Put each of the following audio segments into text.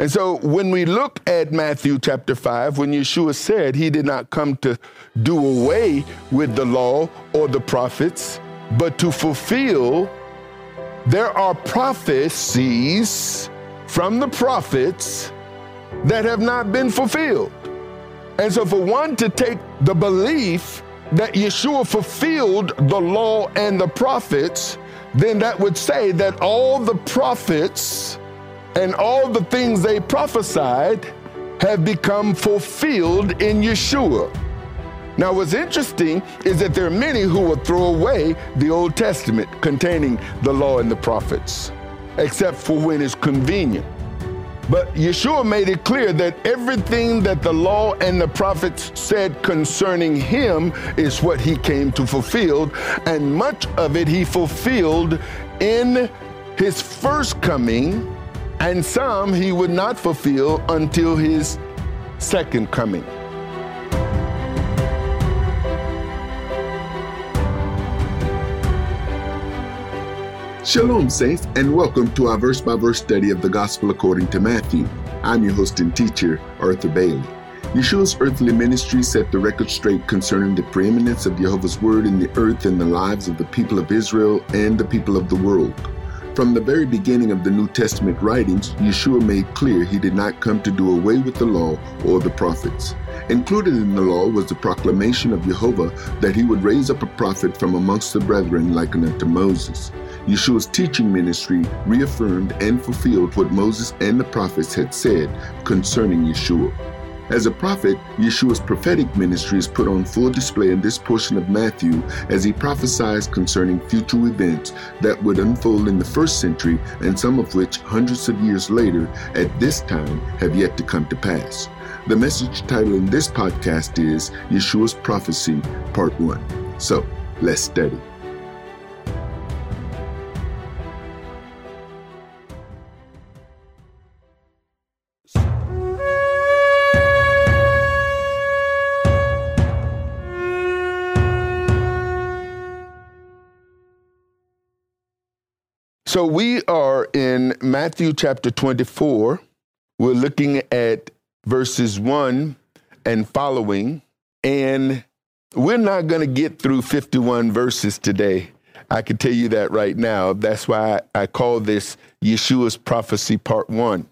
And so when we look at Matthew chapter 5, when Yeshua said he did not come to do away with the law or the prophets, but to fulfill, there are prophecies from the prophets that have not been fulfilled. And so for one to take the belief that Yeshua fulfilled the law and the prophets, then that would say that all the prophets and all the things they prophesied have become fulfilled in Yeshua. Now, what's interesting is that there are many who will throw away the Old Testament containing the law and the prophets, except for when it's convenient. But Yeshua made it clear that everything that the law and the prophets said concerning him is what he came to fulfill, and much of it he fulfilled in his first coming, and some he would not fulfill until his second coming. Shalom, Saints, and welcome to our verse by verse study of the Gospel according to Matthew. I'm your host and teacher, Arthur Bailey. Yeshua's earthly ministry set the record straight concerning the preeminence of Jehovah's Word in the earth and the lives of the people of Israel and the people of the world. From the very beginning of the New Testament writings, Yeshua made clear he did not come to do away with the law or the prophets. Included in the law was the proclamation of Jehovah that he would raise up a prophet from amongst the brethren like unto Moses. Yeshua's teaching ministry reaffirmed and fulfilled what Moses and the prophets had said concerning Yeshua. As a prophet, Yeshua's prophetic ministry is put on full display in this portion of Matthew as he prophesies concerning future events that would unfold in the first century and some of which hundreds of years later at this time have yet to come to pass. The message title in this podcast is Yeshua's Prophecy, Part 1. So, let's study. So we are in Matthew chapter 24. We're looking at verses 1 and following. And we're not going to get through 51 verses today. I can tell you that right now. That's why I call this Yeshua's prophecy part one.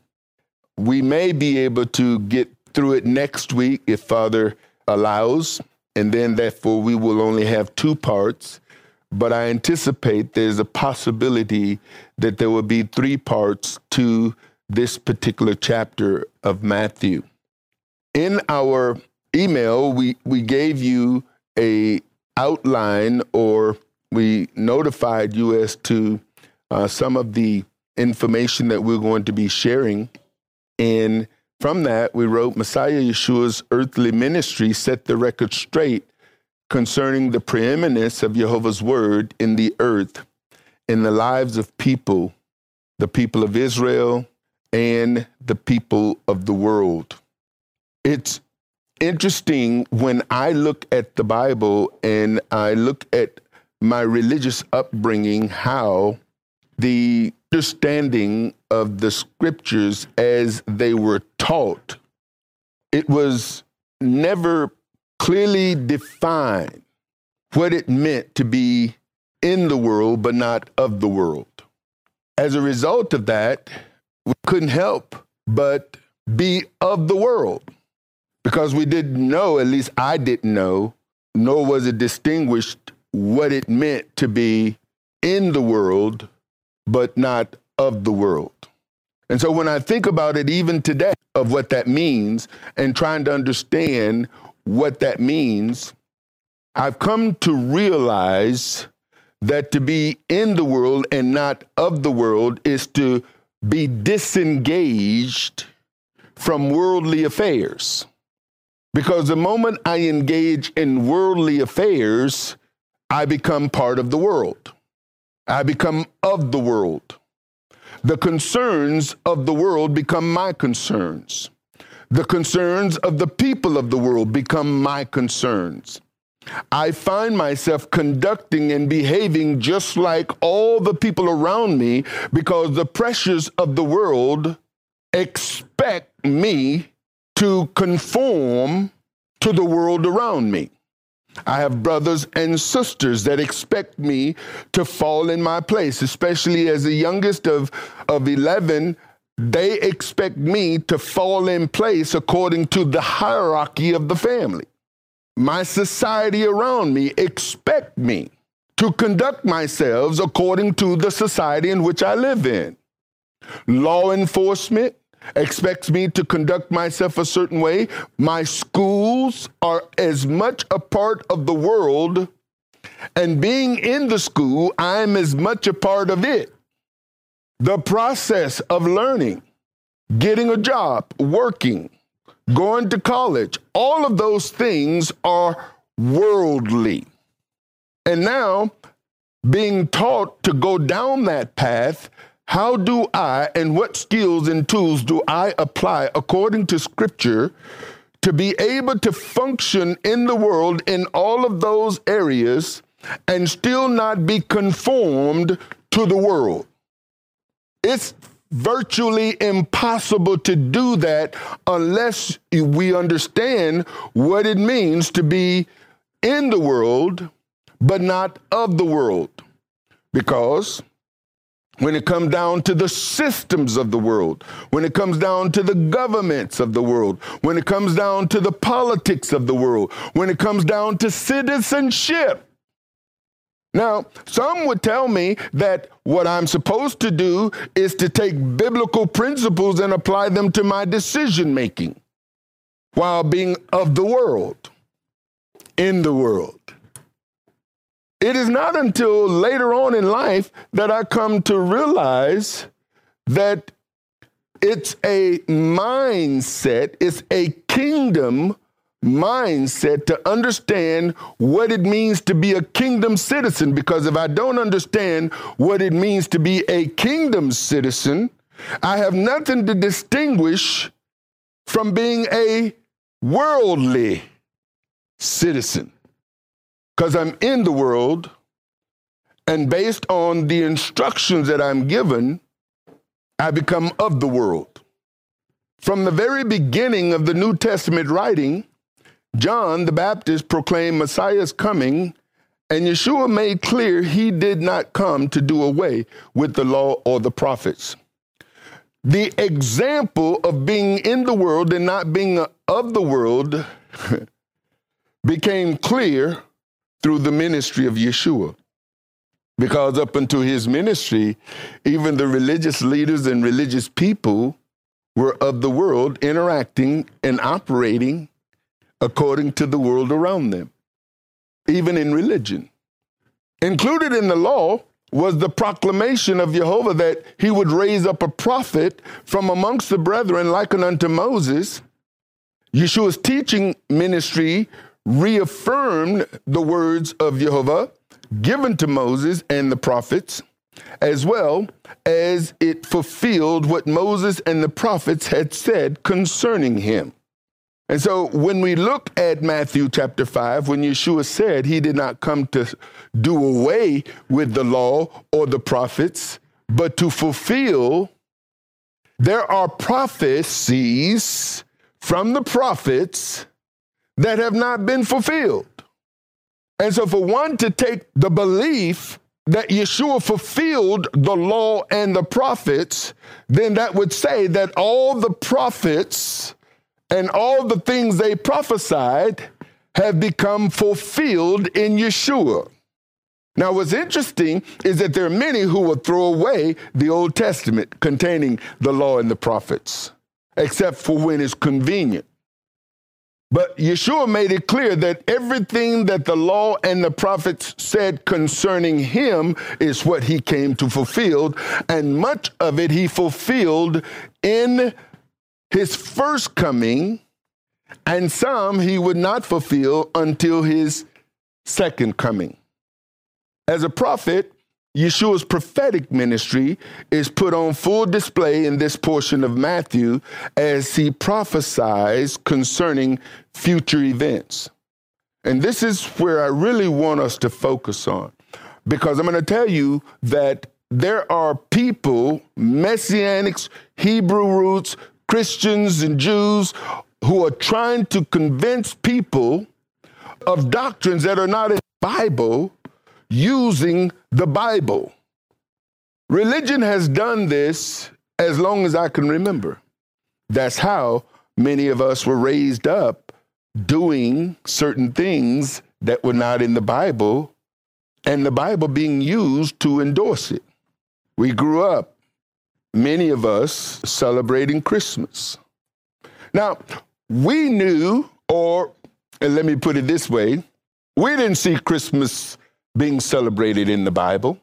We may be able to get through it next week if Father allows, and then therefore we will only have two parts but I anticipate there's a possibility that there will be three parts to this particular chapter of Matthew. In our email, we, we gave you a outline or we notified you as to uh, some of the information that we're going to be sharing. And from that, we wrote Messiah Yeshua's earthly ministry set the record straight concerning the preeminence of Jehovah's word in the earth, in the lives of people, the people of Israel, and the people of the world. It's interesting when I look at the Bible and I look at my religious upbringing, how the understanding of the scriptures as they were taught, it was never clearly define what it meant to be in the world but not of the world. As a result of that, we couldn't help but be of the world because we didn't know, at least I didn't know, nor was it distinguished what it meant to be in the world but not of the world. And so when I think about it, even today, of what that means and trying to understand what that means, I've come to realize that to be in the world and not of the world is to be disengaged from worldly affairs. Because the moment I engage in worldly affairs, I become part of the world. I become of the world. The concerns of the world become my concerns. The concerns of the people of the world become my concerns. I find myself conducting and behaving just like all the people around me because the pressures of the world expect me to conform to the world around me. I have brothers and sisters that expect me to fall in my place, especially as the youngest of, of 11. They expect me to fall in place according to the hierarchy of the family. My society around me expect me to conduct myself according to the society in which I live in. Law enforcement expects me to conduct myself a certain way. My schools are as much a part of the world, and being in the school, I'm as much a part of it. The process of learning, getting a job, working, going to college, all of those things are worldly. And now, being taught to go down that path, how do I and what skills and tools do I apply according to Scripture to be able to function in the world in all of those areas and still not be conformed to the world? It's virtually impossible to do that unless we understand what it means to be in the world but not of the world. Because when it comes down to the systems of the world, when it comes down to the governments of the world, when it comes down to the politics of the world, when it comes down to citizenship. Now, some would tell me that what I'm supposed to do is to take biblical principles and apply them to my decision making while being of the world, in the world. It is not until later on in life that I come to realize that it's a mindset, it's a kingdom mindset to understand what it means to be a kingdom citizen. Because if I don't understand what it means to be a kingdom citizen, I have nothing to distinguish from being a worldly citizen because I'm in the world, and based on the instructions that I'm given, I become of the world. From the very beginning of the New Testament writing, John the Baptist proclaimed Messiah's coming, and Yeshua made clear he did not come to do away with the law or the prophets. The example of being in the world and not being of the world became clear through the ministry of Yeshua. Because up until his ministry, even the religious leaders and religious people were of the world interacting and operating according to the world around them, even in religion. Included in the law was the proclamation of Jehovah that he would raise up a prophet from amongst the brethren, like unto Moses. Yeshua's teaching ministry reaffirmed the words of Jehovah given to Moses and the prophets, as well as it fulfilled what Moses and the prophets had said concerning him. And so when we look at Matthew chapter 5, when Yeshua said he did not come to do away with the law or the prophets, but to fulfill, there are prophecies from the prophets that have not been fulfilled. And so, for one to take the belief that Yeshua fulfilled the law and the prophets, then that would say that all the prophets and all the things they prophesied have become fulfilled in Yeshua. Now, what's interesting is that there are many who will throw away the Old Testament containing the law and the prophets, except for when it's convenient. But Yeshua made it clear that everything that the law and the prophets said concerning him is what he came to fulfill. And much of it he fulfilled in his first coming, and some he would not fulfill until his second coming. As a prophet, Yeshua's prophetic ministry is put on full display in this portion of Matthew as he prophesies concerning future events. And this is where I really want us to focus on because I'm going to tell you that there are people, messianics, Hebrew roots, Christians and Jews who are trying to convince people of doctrines that are not in the Bible using the Bible. Religion has done this as long as I can remember. That's how many of us were raised up doing certain things that were not in the Bible and the Bible being used to endorse it. We grew up, many of us, celebrating Christmas. Now, we knew, or let me put it this way, we didn't see Christmas being celebrated in the Bible.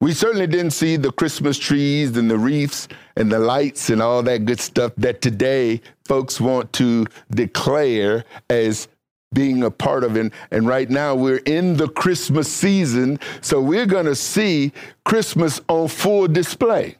We certainly didn't see the Christmas trees and the wreaths and the lights and all that good stuff that today folks want to declare as being a part of it. And right now we're in the Christmas season, so we're going to see Christmas on full display.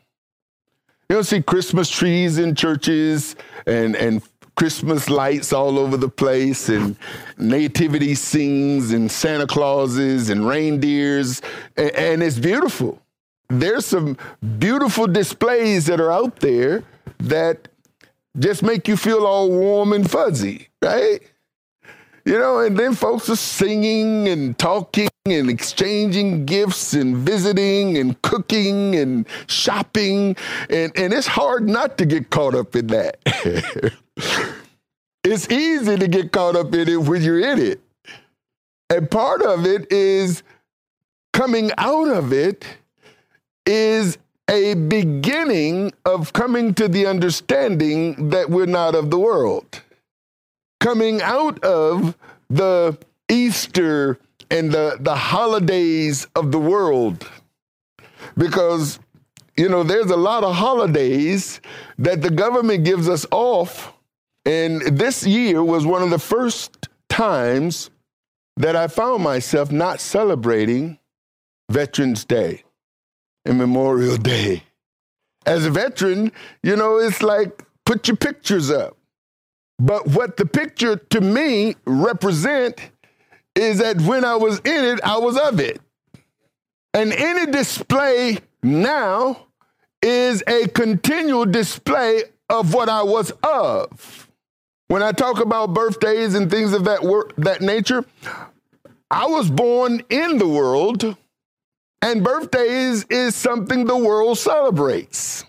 You don't see Christmas trees in churches and, and Christmas lights all over the place and nativity scenes and Santa Clauses and reindeers, and, and it's beautiful. There's some beautiful displays that are out there that just make you feel all warm and fuzzy, right? You know, and then folks are singing and talking and exchanging gifts and visiting and cooking and shopping. And, and it's hard not to get caught up in that. it's easy to get caught up in it when you're in it. And part of it is coming out of it is a beginning of coming to the understanding that we're not of the world. Coming out of the Easter and the, the holidays of the world. Because, you know, there's a lot of holidays that the government gives us off and this year was one of the first times that I found myself not celebrating Veterans Day and Memorial Day. As a veteran, you know, it's like put your pictures up. But what the picture to me represent is that when I was in it, I was of it. And any display now is a continual display of what I was of. When I talk about birthdays and things of that wor- that nature, I was born in the world, and birthdays is something the world celebrates.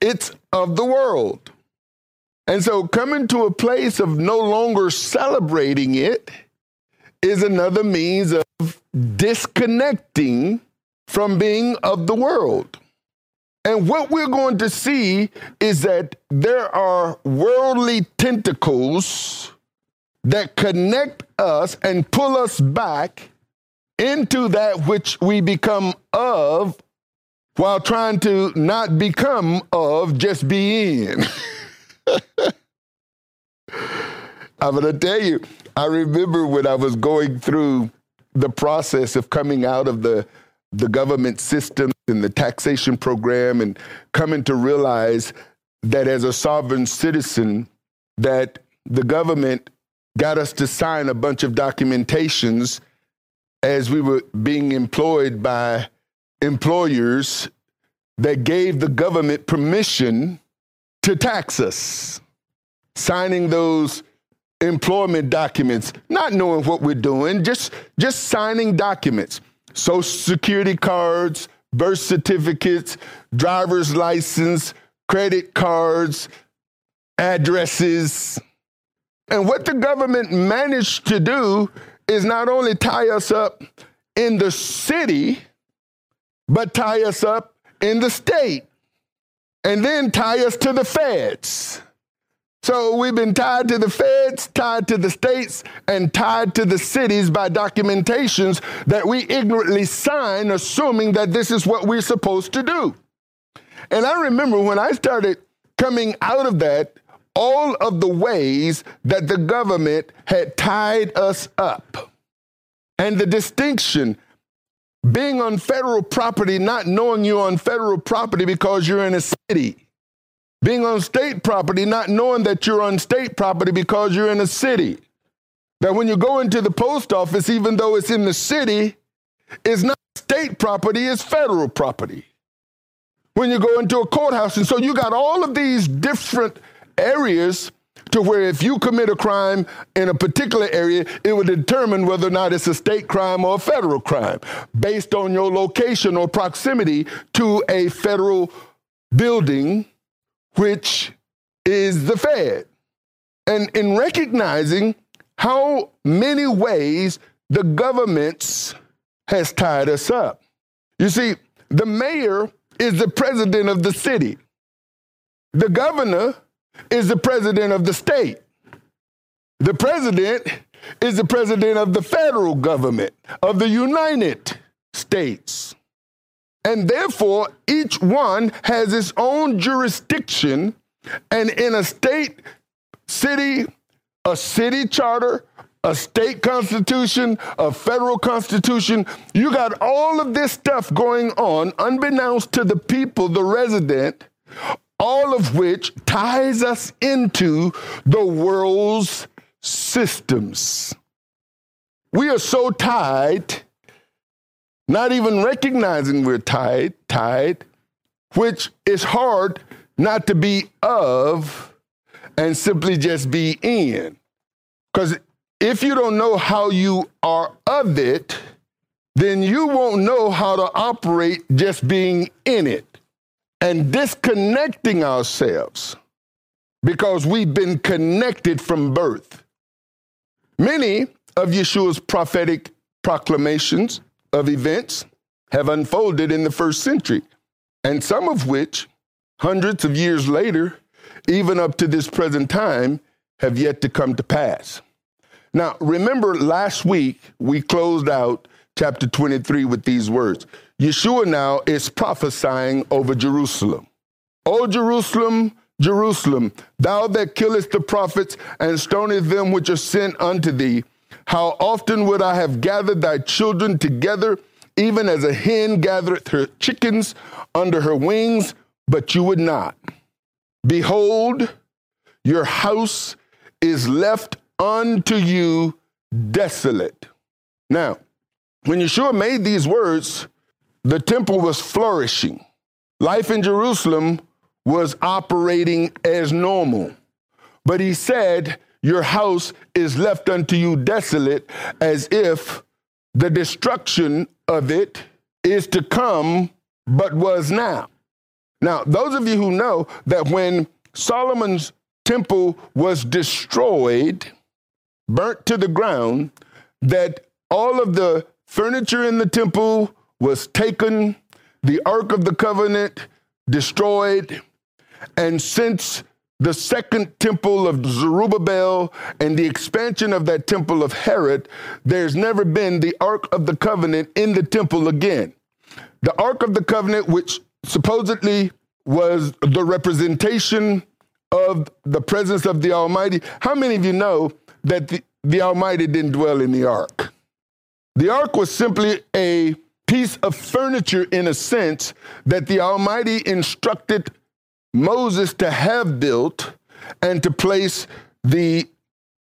It's of the world. And so coming to a place of no longer celebrating it is another means of disconnecting from being of the world. And what we're going to see is that there are worldly tentacles that connect us and pull us back into that which we become of while trying to not become of, just be in. I'm going to tell you, I remember when I was going through the process of coming out of the the government system and the taxation program and coming to realize that as a sovereign citizen that the government got us to sign a bunch of documentations as we were being employed by employers that gave the government permission to tax us signing those employment documents not knowing what we're doing just just signing documents social security cards, birth certificates, driver's license, credit cards, addresses. And what the government managed to do is not only tie us up in the city, but tie us up in the state, and then tie us to the feds. So we've been tied to the feds, tied to the states, and tied to the cities by documentations that we ignorantly sign, assuming that this is what we're supposed to do. And I remember when I started coming out of that, all of the ways that the government had tied us up. And the distinction being on federal property, not knowing you're on federal property because you're in a city being on state property, not knowing that you're on state property because you're in a city. That when you go into the post office, even though it's in the city, it's not state property, it's federal property. when you go into a courthouse. And so you got all of these different areas to where if you commit a crime in a particular area, it would determine whether or not it's a state crime or a federal crime based on your location or proximity to a federal building, which is the Fed. And in recognizing how many ways the government has tied us up. You see, the mayor is the president of the city. The governor is the president of the state. The president is the president of the federal government of the United States. And therefore, each one has its own jurisdiction. And in a state, city, a city charter, a state constitution, a federal constitution. You got all of this stuff going on, unbeknownst to the people, the resident, all of which ties us into the world's systems. We are so tied, not even recognizing we're tied, tied, which is hard not to be of and simply just be in. Because if you don't know how you are of it, then you won't know how to operate just being in it and disconnecting ourselves because we've been connected from birth. Many of Yeshua's prophetic proclamations of events have unfolded in the first century, and some of which, hundreds of years later, even up to this present time, have yet to come to pass. Now, remember last week we closed out chapter 23 with these words Yeshua now is prophesying over Jerusalem. O Jerusalem, Jerusalem, thou that killest the prophets and stonest them which are sent unto thee, how often would I have gathered thy children together, even as a hen gathereth her chickens under her wings, but you would not. Behold, your house is left unto you desolate. Now, when Yeshua made these words, the temple was flourishing. Life in Jerusalem was operating as normal. But he said, Your house is left unto you desolate, as if the destruction of it is to come, but was now. Now, those of you who know that when Solomon's temple was destroyed, burnt to the ground, that all of the furniture in the temple was taken, the Ark of the Covenant destroyed, and since the second temple of Zerubbabel and the expansion of that temple of Herod, there's never been the Ark of the Covenant in the temple again. The Ark of the Covenant, which supposedly was the representation of the presence of the Almighty. How many of you know that the, the Almighty didn't dwell in the ark. The ark was simply a piece of furniture in a sense that the Almighty instructed Moses to have built and to place the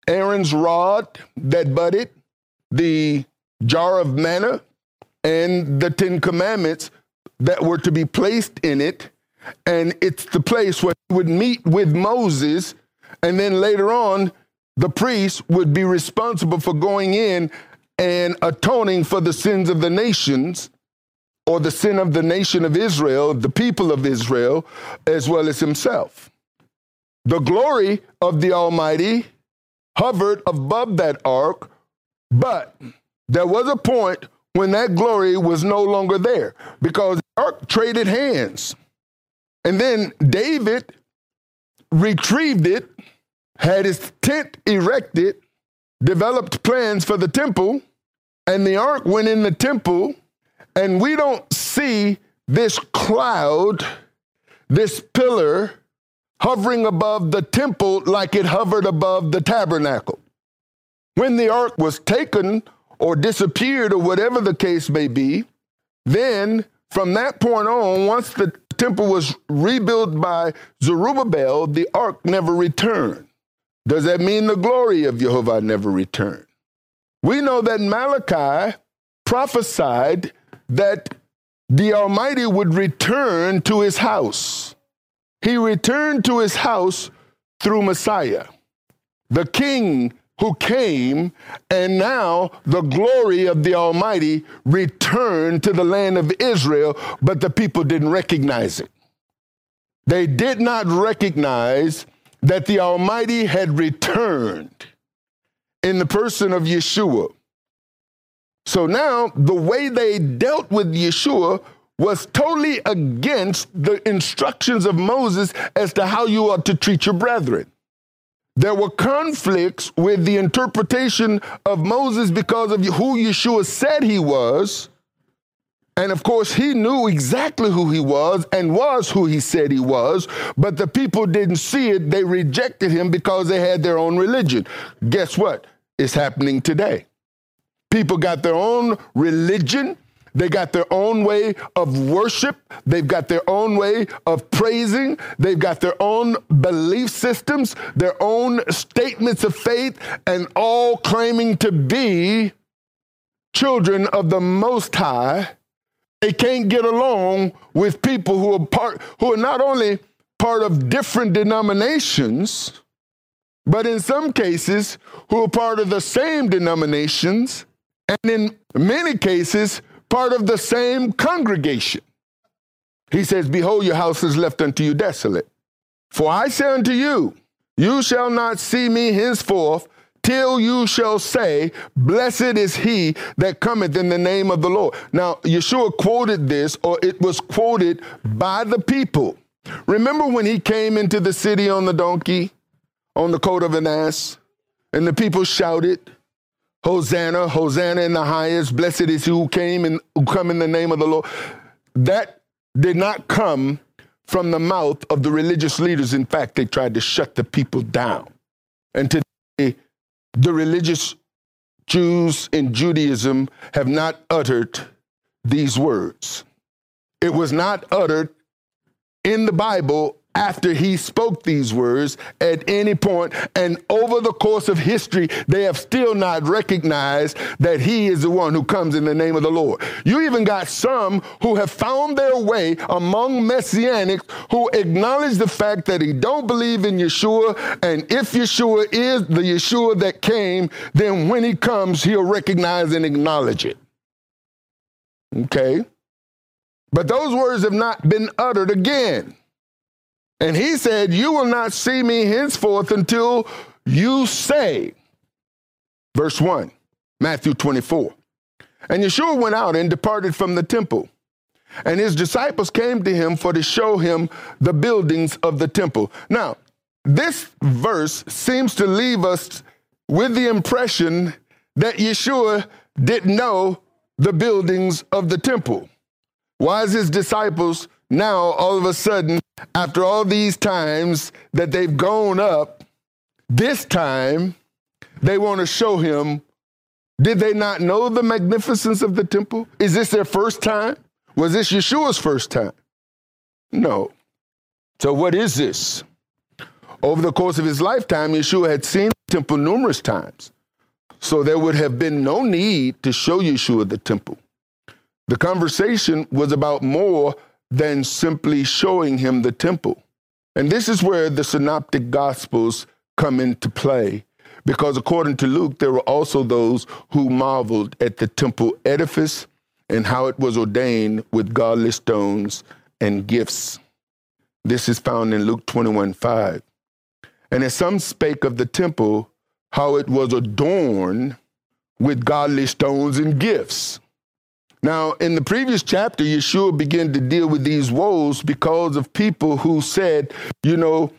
Aaron's rod that budded, the jar of manna, and the Ten Commandments that were to be placed in it. And it's the place where he would meet with Moses. And then later on, the priest would be responsible for going in and atoning for the sins of the nations or the sin of the nation of Israel, the people of Israel, as well as himself. The glory of the Almighty hovered above that ark, but there was a point when that glory was no longer there because the ark traded hands. And then David retrieved it had his tent erected, developed plans for the temple, and the ark went in the temple, and we don't see this cloud, this pillar hovering above the temple like it hovered above the tabernacle. When the ark was taken or disappeared, or whatever the case may be, then from that point on, once the temple was rebuilt by Zerubbabel, the ark never returned. Does that mean the glory of Jehovah never returned? We know that Malachi prophesied that the Almighty would return to his house. He returned to his house through Messiah, the King who came, and now the glory of the Almighty returned to the land of Israel, but the people didn't recognize it. They did not recognize that the Almighty had returned in the person of Yeshua. So now the way they dealt with Yeshua was totally against the instructions of Moses as to how you ought to treat your brethren. There were conflicts with the interpretation of Moses because of who Yeshua said he was. And of course, he knew exactly who he was and was who he said he was, but the people didn't see it. They rejected him because they had their own religion. Guess what? It's happening today. People got their own religion. They got their own way of worship. They've got their own way of praising. They've got their own belief systems, their own statements of faith, and all claiming to be children of the Most High. They can't get along with people who are part, who are not only part of different denominations, but in some cases, who are part of the same denominations, and in many cases, part of the same congregation. He says, Behold, your house is left unto you desolate. For I say unto you, you shall not see me henceforth till you shall say, Blessed is he that cometh in the name of the Lord. Now, Yeshua quoted this, or it was quoted by the people. Remember when he came into the city on the donkey, on the coat of an ass, and the people shouted, Hosanna, Hosanna in the highest. Blessed is he who came and who come in the name of the Lord. That did not come from the mouth of the religious leaders. In fact, they tried to shut the people down. And today, the religious Jews in Judaism have not uttered these words. It was not uttered in the Bible after he spoke these words at any point, and over the course of history, they have still not recognized that he is the one who comes in the name of the Lord. You even got some who have found their way among messianics who acknowledge the fact that he don't believe in Yeshua, and if Yeshua is the Yeshua that came, then when he comes, he'll recognize and acknowledge it. Okay? But those words have not been uttered again. And he said, You will not see me henceforth until you say, verse 1, Matthew 24. And Yeshua went out and departed from the temple. And his disciples came to him for to show him the buildings of the temple. Now, this verse seems to leave us with the impression that Yeshua didn't know the buildings of the temple. Why is his disciples now all of a sudden, after all these times that they've gone up, this time they want to show him did they not know the magnificence of the temple? Is this their first time? Was this Yeshua's first time? No. So, what is this? Over the course of his lifetime, Yeshua had seen the temple numerous times. So, there would have been no need to show Yeshua the temple. The conversation was about more than simply showing him the temple. And this is where the synoptic gospels come into play. Because according to Luke, there were also those who marveled at the temple edifice and how it was ordained with godly stones and gifts. This is found in Luke 21 5. And as some spake of the temple, how it was adorned with godly stones and gifts. Now, in the previous chapter, Yeshua began to deal with these woes because of people who said, you know,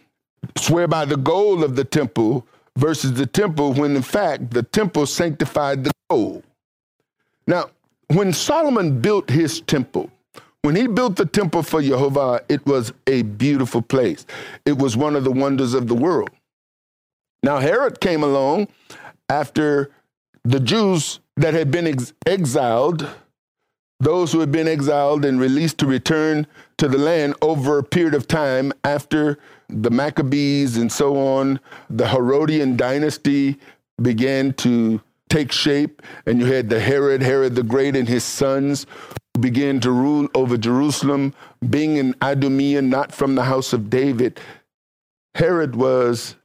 swear by the gold of the temple versus the temple, when in fact the temple sanctified the gold. Now, when Solomon built his temple, when he built the temple for Jehovah, it was a beautiful place. It was one of the wonders of the world. Now, Herod came along after the Jews that had been ex- exiled those who had been exiled and released to return to the land over a period of time after the Maccabees and so on, the Herodian dynasty began to take shape, and you had the Herod, Herod the Great, and his sons who began to rule over Jerusalem, being an Idumean, not from the house of David, Herod was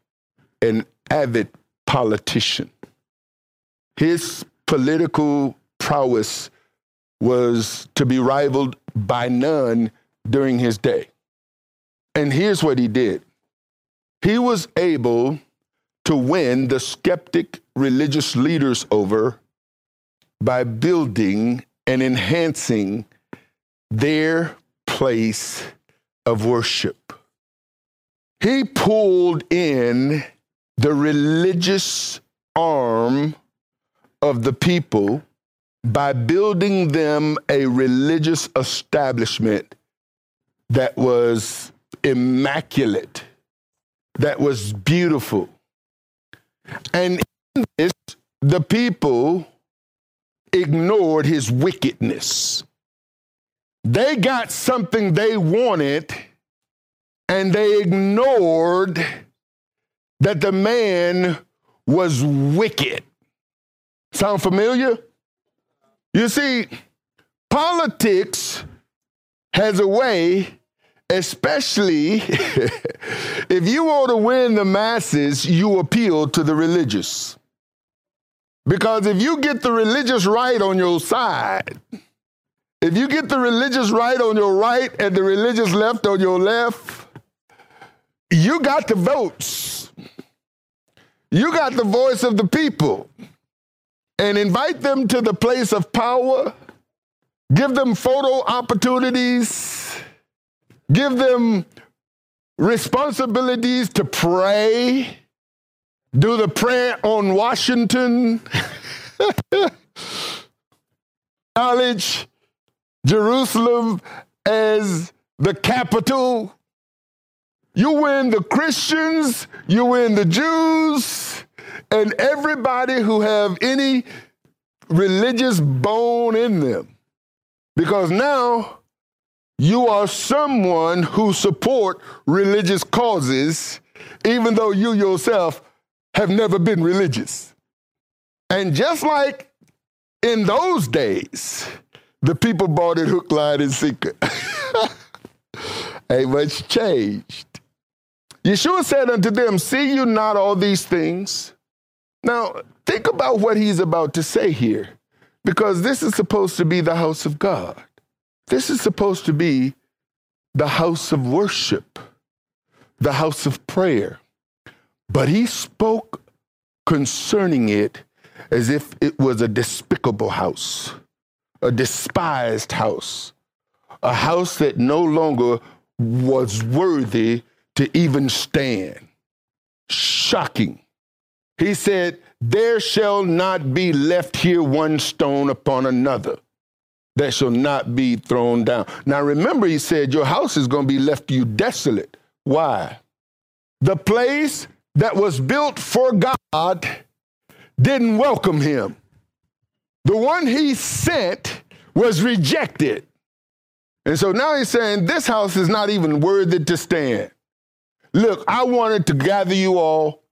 an avid politician. His political prowess was to be rivaled by none during his day. And here's what he did he was able to win the skeptic religious leaders over by building and enhancing their place of worship. He pulled in the religious arm of the people by building them a religious establishment that was immaculate, that was beautiful. And in this, the people ignored his wickedness. They got something they wanted and they ignored that the man was wicked. Sound familiar? You see, politics has a way, especially if you want to win the masses, you appeal to the religious. Because if you get the religious right on your side, if you get the religious right on your right and the religious left on your left, you got the votes. You got the voice of the people. And invite them to the place of power. Give them photo opportunities. Give them responsibilities to pray. Do the prayer on Washington. Acknowledge Jerusalem as the capital you win the Christians, you win the Jews, and everybody who have any religious bone in them. Because now you are someone who support religious causes, even though you yourself have never been religious. And just like in those days, the people bought it hook, line, and sinker. Ain't much changed. Yeshua said unto them, See you not all these things? Now, think about what he's about to say here, because this is supposed to be the house of God. This is supposed to be the house of worship, the house of prayer. But he spoke concerning it as if it was a despicable house, a despised house, a house that no longer was worthy to even stand. Shocking. He said, There shall not be left here one stone upon another that shall not be thrown down. Now remember, he said, Your house is going to be left to you desolate. Why? The place that was built for God didn't welcome him. The one he sent was rejected. And so now he's saying, This house is not even worthy to stand. Look, I wanted to gather you all.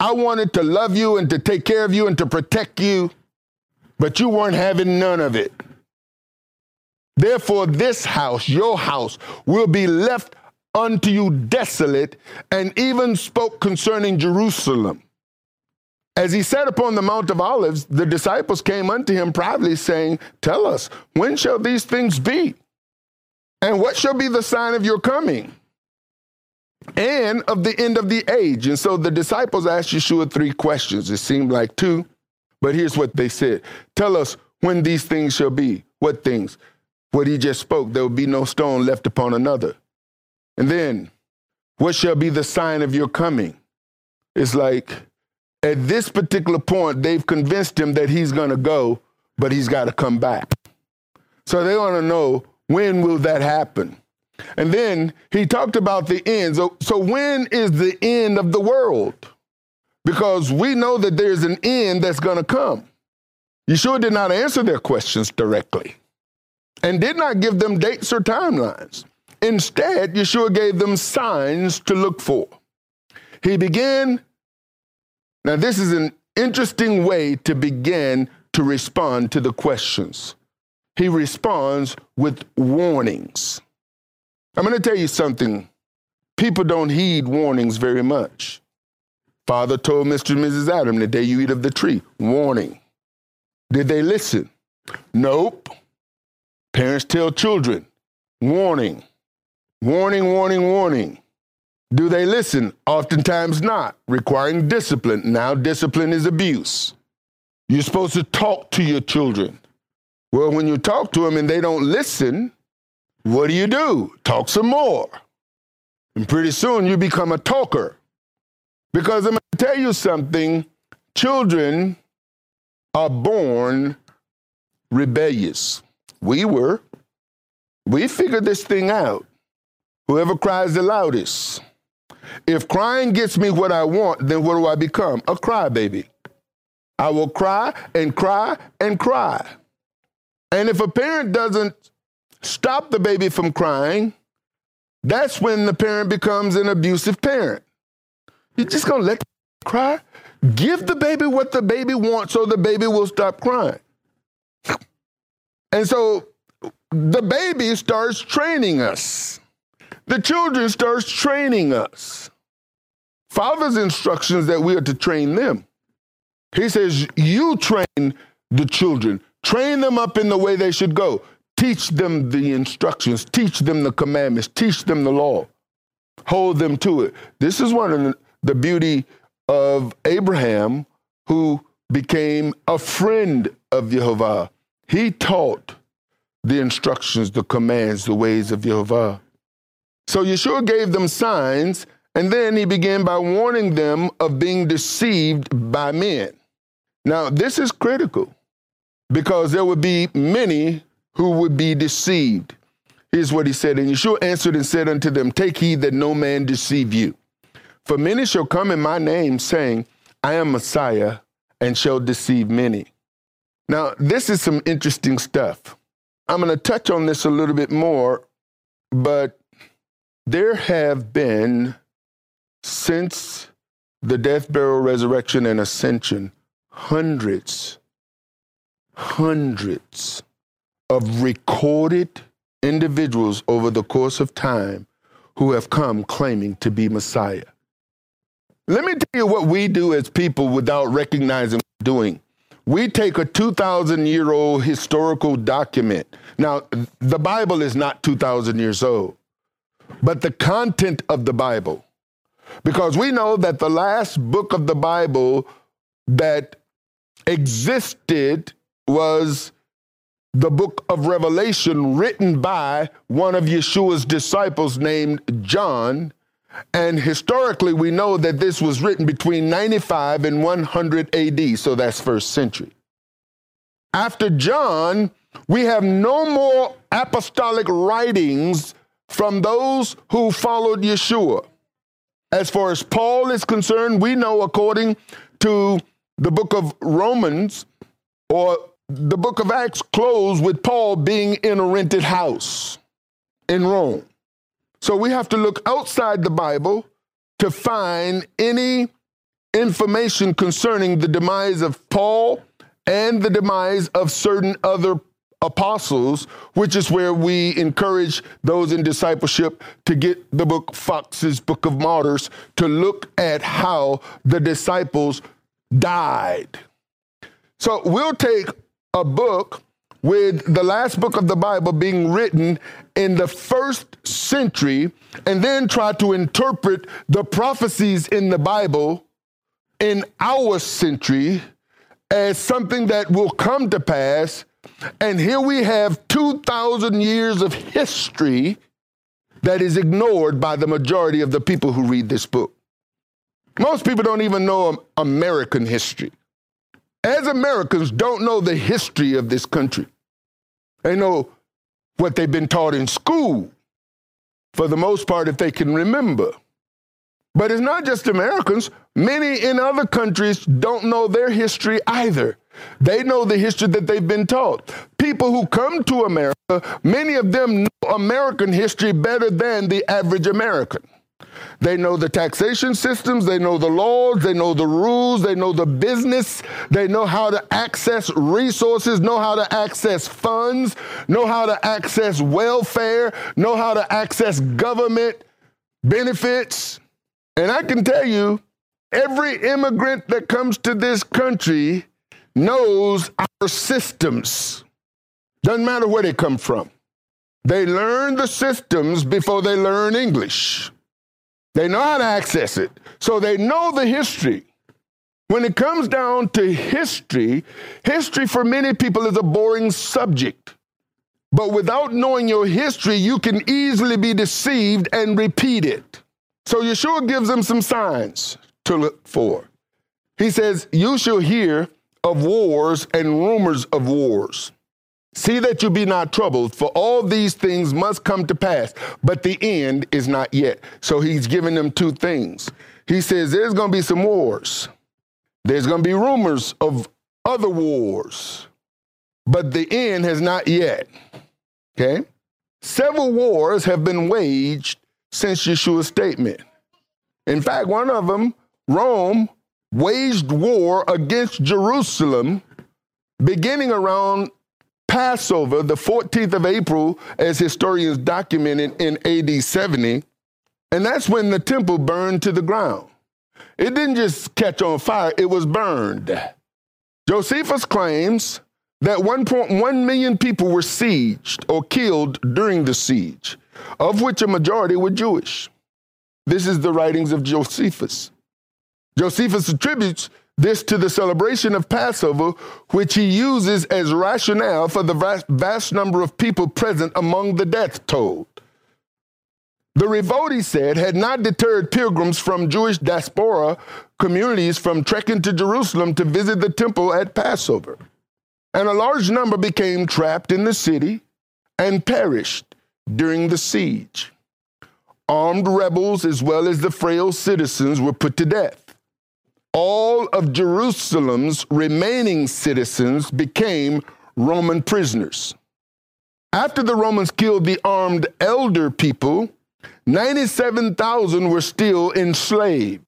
I wanted to love you and to take care of you and to protect you, but you weren't having none of it. Therefore, this house, your house, will be left unto you desolate, and even spoke concerning Jerusalem. As he sat upon the Mount of Olives, the disciples came unto him privately, saying, Tell us, when shall these things be? And what shall be the sign of your coming? And of the end of the age. And so the disciples asked Yeshua three questions. It seemed like two, but here's what they said Tell us when these things shall be. What things? What he just spoke. There will be no stone left upon another. And then, what shall be the sign of your coming? It's like at this particular point, they've convinced him that he's going to go, but he's got to come back. So they want to know when will that happen? And then he talked about the end. So, so when is the end of the world? Because we know that there's an end that's going to come. Yeshua did not answer their questions directly and did not give them dates or timelines. Instead, Yeshua gave them signs to look for. He began, now, this is an interesting way to begin to respond to the questions. he responds with warnings. I'm going to tell you something. People don't heed warnings very much. Father told Mr. and Mrs. Adam the day you eat of the tree, warning. Did they listen? Nope. Parents tell children, warning, warning, warning, warning. Do they listen? Oftentimes not, requiring discipline. Now, discipline is abuse. You're supposed to talk to your children. Well, when you talk to them and they don't listen, what do you do? Talk some more. And pretty soon you become a talker. Because I'm going to tell you something children are born rebellious. We were. We figured this thing out. Whoever cries the loudest. If crying gets me what I want, then what do I become? A crybaby. I will cry and cry and cry. And if a parent doesn't stop the baby from crying, that's when the parent becomes an abusive parent. You're just gonna let cry? Give the baby what the baby wants so the baby will stop crying. And so the baby starts training us. The children starts training us. Father's instructions that we are to train them. He says, You train the children, train them up in the way they should go. Teach them the instructions, teach them the commandments, teach them the law, hold them to it. This is one of the beauty of Abraham, who became a friend of Jehovah. He taught the instructions, the commands, the ways of Jehovah. So Yeshua gave them signs, and then he began by warning them of being deceived by men. Now, this is critical because there would be many who would be deceived. Here's what he said. And Yeshua answered and said unto them, Take heed that no man deceive you. For many shall come in my name, saying, I am Messiah, and shall deceive many. Now, this is some interesting stuff. I'm going to touch on this a little bit more, but there have been, since the death, burial, resurrection, and ascension, hundreds, hundreds of recorded individuals over the course of time who have come claiming to be Messiah. Let me tell you what we do as people without recognizing what we're doing. We take a 2,000 year old historical document. Now, the Bible is not 2,000 years old, but the content of the Bible. Because we know that the last book of the Bible that existed was the book of Revelation written by one of Yeshua's disciples named John. And historically, we know that this was written between 95 and 100 AD, so that's first century. After John, we have no more apostolic writings from those who followed Yeshua. As far as Paul is concerned, we know according to the book of Romans or the book of Acts closed with Paul being in a rented house in Rome. So we have to look outside the Bible to find any information concerning the demise of Paul and the demise of certain other apostles, which is where we encourage those in discipleship to get the book Fox's Book of Martyrs to look at how the disciples died. So we'll take a book with the last book of the Bible being written in the first century and then try to interpret the prophecies in the Bible in our century as something that will come to pass. And here we have 2,000 years of history that is ignored by the majority of the people who read this book. Most people don't even know American history as Americans, don't know the history of this country. They know what they've been taught in school, for the most part, if they can remember. But it's not just Americans. Many in other countries don't know their history either. They know the history that they've been taught. People who come to America, many of them know American history better than the average American. They know the taxation systems, they know the laws, they know the rules, they know the business, they know how to access resources, know how to access funds, know how to access welfare, know how to access government benefits. And I can tell you, every immigrant that comes to this country knows our systems. Doesn't matter where they come from. They learn the systems before they learn English. They know how to access it. So they know the history. When it comes down to history, history for many people is a boring subject. But without knowing your history, you can easily be deceived and repeat it. So Yeshua gives them some signs to look for. He says, You shall hear of wars and rumors of wars. See that you be not troubled, for all these things must come to pass, but the end is not yet. So he's giving them two things. He says there's going to be some wars, there's going to be rumors of other wars, but the end has not yet. Okay? Several wars have been waged since Yeshua's statement. In fact, one of them, Rome, waged war against Jerusalem beginning around Passover, the 14th of April, as historians documented in AD 70, and that's when the temple burned to the ground. It didn't just catch on fire, it was burned. Josephus claims that 1.1 million people were sieged or killed during the siege, of which a majority were Jewish. This is the writings of Josephus. Josephus attributes this to the celebration of Passover, which he uses as rationale for the vast, vast number of people present among the death toll. The revolt, he said, had not deterred pilgrims from Jewish diaspora communities from trekking to Jerusalem to visit the temple at Passover. And a large number became trapped in the city and perished during the siege. Armed rebels, as well as the frail citizens, were put to death all of Jerusalem's remaining citizens became Roman prisoners. After the Romans killed the armed elder people, 97,000 were still enslaved,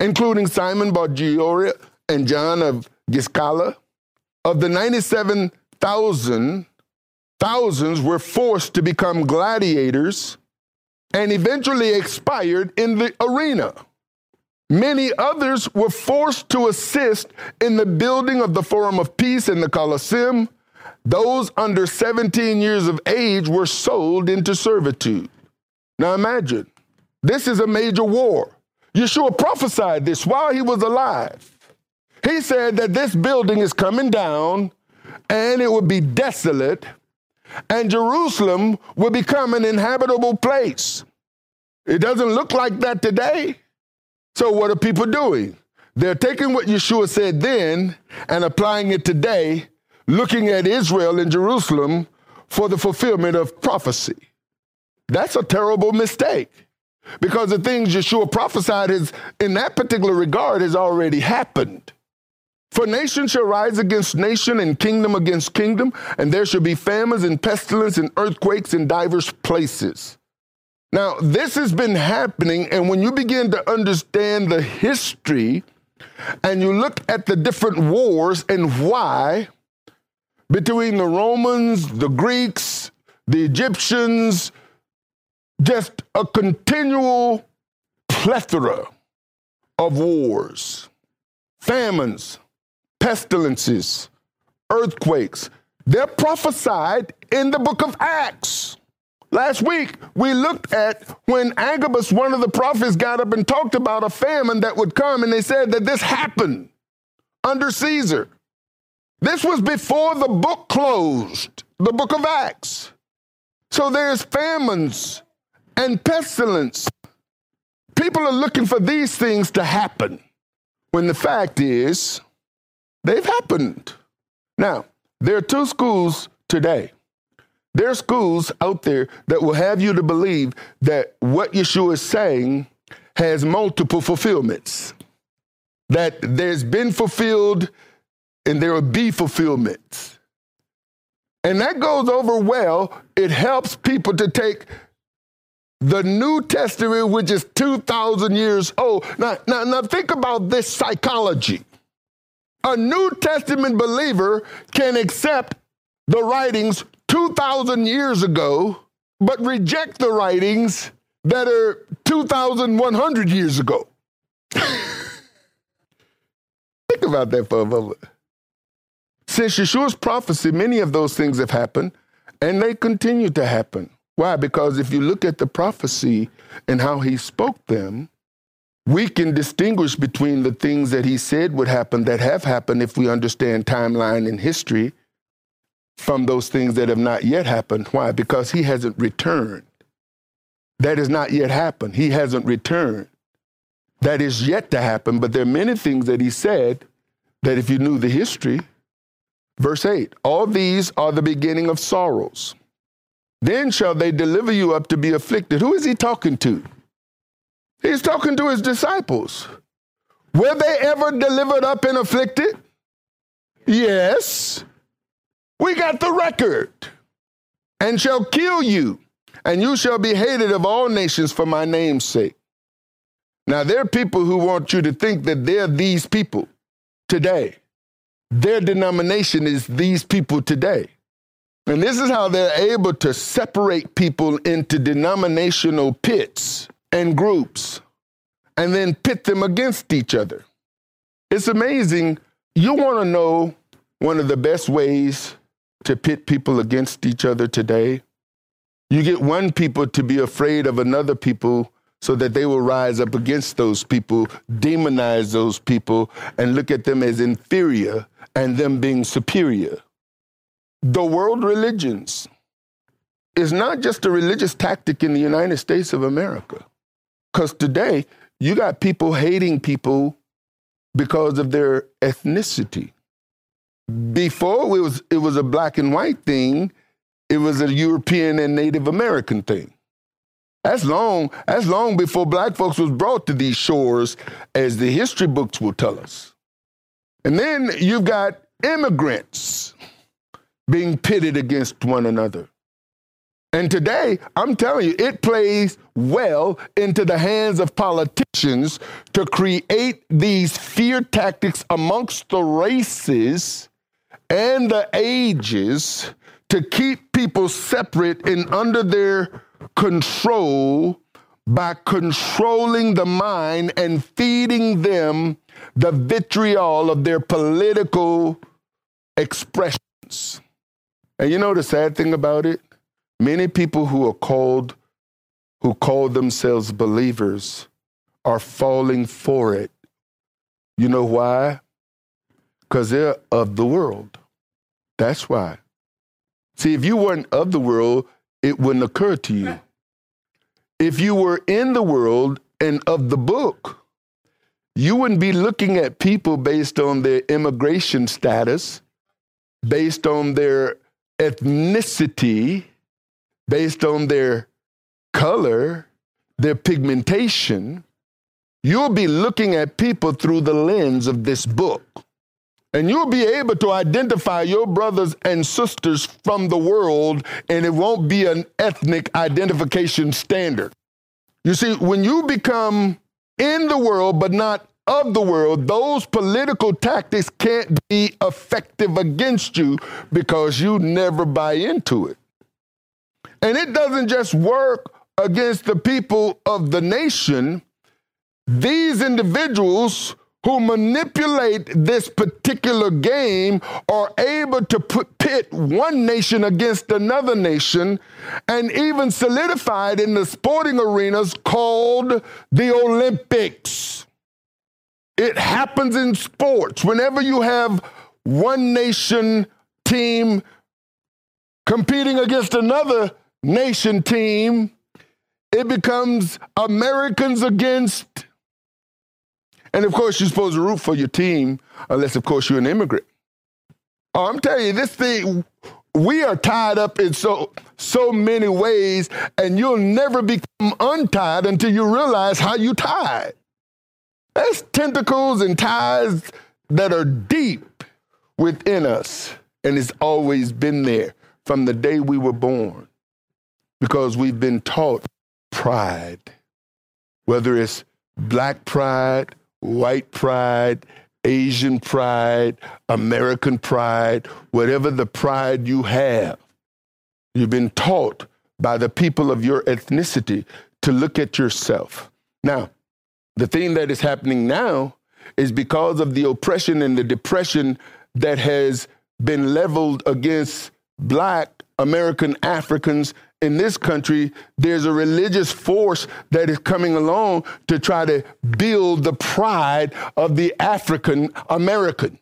including Simon Bar-Giora and John of Giscala. Of the 97,000, thousands were forced to become gladiators and eventually expired in the arena. Many others were forced to assist in the building of the Forum of Peace and the Colosseum. Those under 17 years of age were sold into servitude. Now imagine, this is a major war. Yeshua prophesied this while he was alive. He said that this building is coming down and it would be desolate, and Jerusalem will become an inhabitable place. It doesn't look like that today. So, what are people doing? They're taking what Yeshua said then and applying it today, looking at Israel and Jerusalem for the fulfillment of prophecy. That's a terrible mistake because the things Yeshua prophesied is, in that particular regard has already happened. For nation shall rise against nation and kingdom against kingdom, and there shall be famines and pestilence and earthquakes in divers places. Now, this has been happening, and when you begin to understand the history and you look at the different wars and why between the Romans, the Greeks, the Egyptians, just a continual plethora of wars, famines, pestilences, earthquakes. They're prophesied in the book of Acts. Last week, we looked at when Agabus, one of the prophets, got up and talked about a famine that would come, and they said that this happened under Caesar. This was before the book closed, the book of Acts. So there's famines and pestilence. People are looking for these things to happen when the fact is they've happened. Now, there are two schools today. There are schools out there that will have you to believe that what Yeshua is saying has multiple fulfillments, that there's been fulfilled and there will be fulfillments. And that goes over well. It helps people to take the New Testament, which is 2,000 years old. Now, now, now think about this psychology. A New Testament believer can accept the writings 2,000 years ago, but reject the writings that are 2,100 years ago. think about that for a moment. Since Yeshua's prophecy, many of those things have happened, and they continue to happen. Why? Because if you look at the prophecy and how he spoke them, we can distinguish between the things that he said would happen that have happened if we understand timeline and history from those things that have not yet happened. Why? Because he hasn't returned. That has not yet happened. He hasn't returned. That is yet to happen, but there are many things that he said that if you knew the history, verse 8, all these are the beginning of sorrows. Then shall they deliver you up to be afflicted. Who is he talking to? He's talking to his disciples. Were they ever delivered up and afflicted? Yes. We got the record. And shall kill you, and you shall be hated of all nations for my name's sake. Now, there are people who want you to think that they're these people today. Their denomination is these people today. And this is how they're able to separate people into denominational pits and groups and then pit them against each other. It's amazing. You want to know one of the best ways to pit people against each other today? You get one people to be afraid of another people so that they will rise up against those people, demonize those people, and look at them as inferior and them being superior the world religions is not just a religious tactic in the United States of America. Because today, you got people hating people because of their ethnicity. Before it was it was a black and white thing, it was a European and Native American thing. That's long, that's long before black folks was brought to these shores, as the history books will tell us. And then you've got immigrants being pitted against one another. And today, I'm telling you, it plays well into the hands of politicians to create these fear tactics amongst the races and the ages to keep people separate and under their control by controlling the mind and feeding them the vitriol of their political expressions. And you know the sad thing about it? Many people who are called, who call themselves believers, are falling for it. You know why? Because they're of the world. That's why. See, if you weren't of the world, it wouldn't occur to you. If you were in the world and of the book, you wouldn't be looking at people based on their immigration status, based on their ethnicity based on their color, their pigmentation, you'll be looking at people through the lens of this book. And you'll be able to identify your brothers and sisters from the world, and it won't be an ethnic identification standard. You see, when you become in the world but not of the world, those political tactics can't be effective against you because you never buy into it. And it doesn't just work against the people of the nation. These individuals who manipulate this particular game are able to put, pit one nation against another nation and even solidified in the sporting arenas called the Olympics. It happens in sports. Whenever you have one nation team competing against another nation team, it becomes Americans against. And of course, you're supposed to root for your team, unless, of course, you're an immigrant. Oh, I'm telling you, this thing, we are tied up in so so many ways, and you'll never become untied until you realize how you tied. There's tentacles and ties that are deep within us, and it's always been there from the day we were born because we've been taught pride, whether it's black pride, white pride, Asian pride, American pride, whatever the pride you have. You've been taught by the people of your ethnicity to look at yourself. Now, the thing that is happening now is because of the oppression and the depression that has been leveled against black American Africans in this country, there's a religious force that is coming along to try to build the pride of the African American.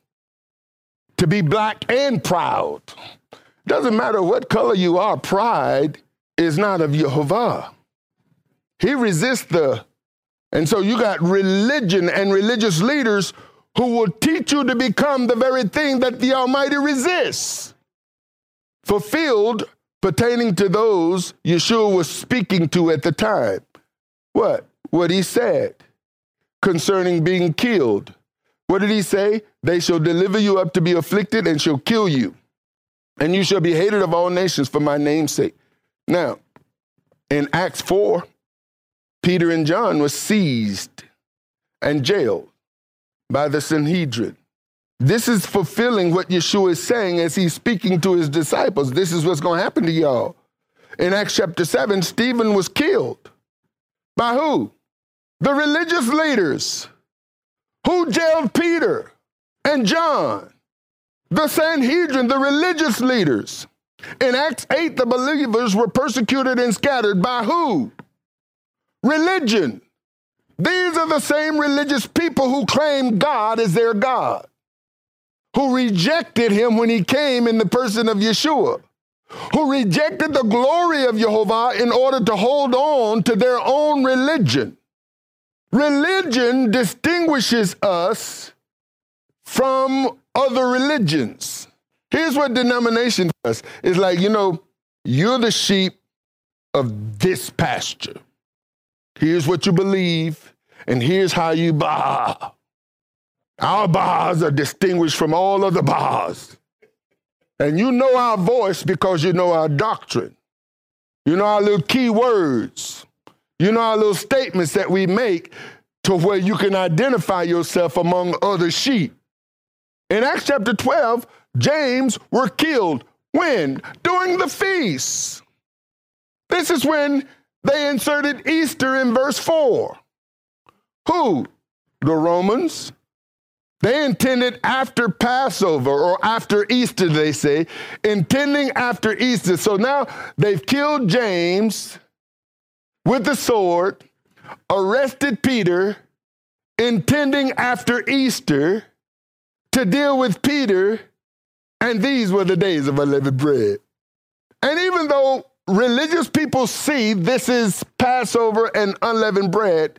To be black and proud. Doesn't matter what color you are, pride is not of Jehovah. He resists the, and so you got religion and religious leaders who will teach you to become the very thing that the Almighty resists. Fulfilled pertaining to those Yeshua was speaking to at the time. What? What he said concerning being killed. What did he say? They shall deliver you up to be afflicted and shall kill you. And you shall be hated of all nations for my name's sake. Now, in Acts 4, Peter and John were seized and jailed by the Sanhedrin. This is fulfilling what Yeshua is saying as he's speaking to his disciples. This is what's going to happen to y'all. In Acts chapter 7, Stephen was killed. By who? The religious leaders. Who jailed Peter and John? The Sanhedrin, the religious leaders. In Acts 8, the believers were persecuted and scattered by who? Religion. These are the same religious people who claim God as their God who rejected him when he came in the person of Yeshua, who rejected the glory of Jehovah in order to hold on to their own religion. Religion distinguishes us from other religions. Here's what denomination does it's like, you know, you're the sheep of this pasture. Here's what you believe, and here's how you bow. Our bars are distinguished from all other bars. And you know our voice because you know our doctrine. You know our little key words. You know our little statements that we make to where you can identify yourself among other sheep. In Acts chapter 12, James were killed. When? During the feast. This is when they inserted Easter in verse 4. Who? The Romans, they intended after Passover or after Easter, they say, intending after Easter. So now they've killed James with the sword, arrested Peter, intending after Easter to deal with Peter, and these were the days of unleavened bread. And even though religious people see this is Passover and unleavened bread,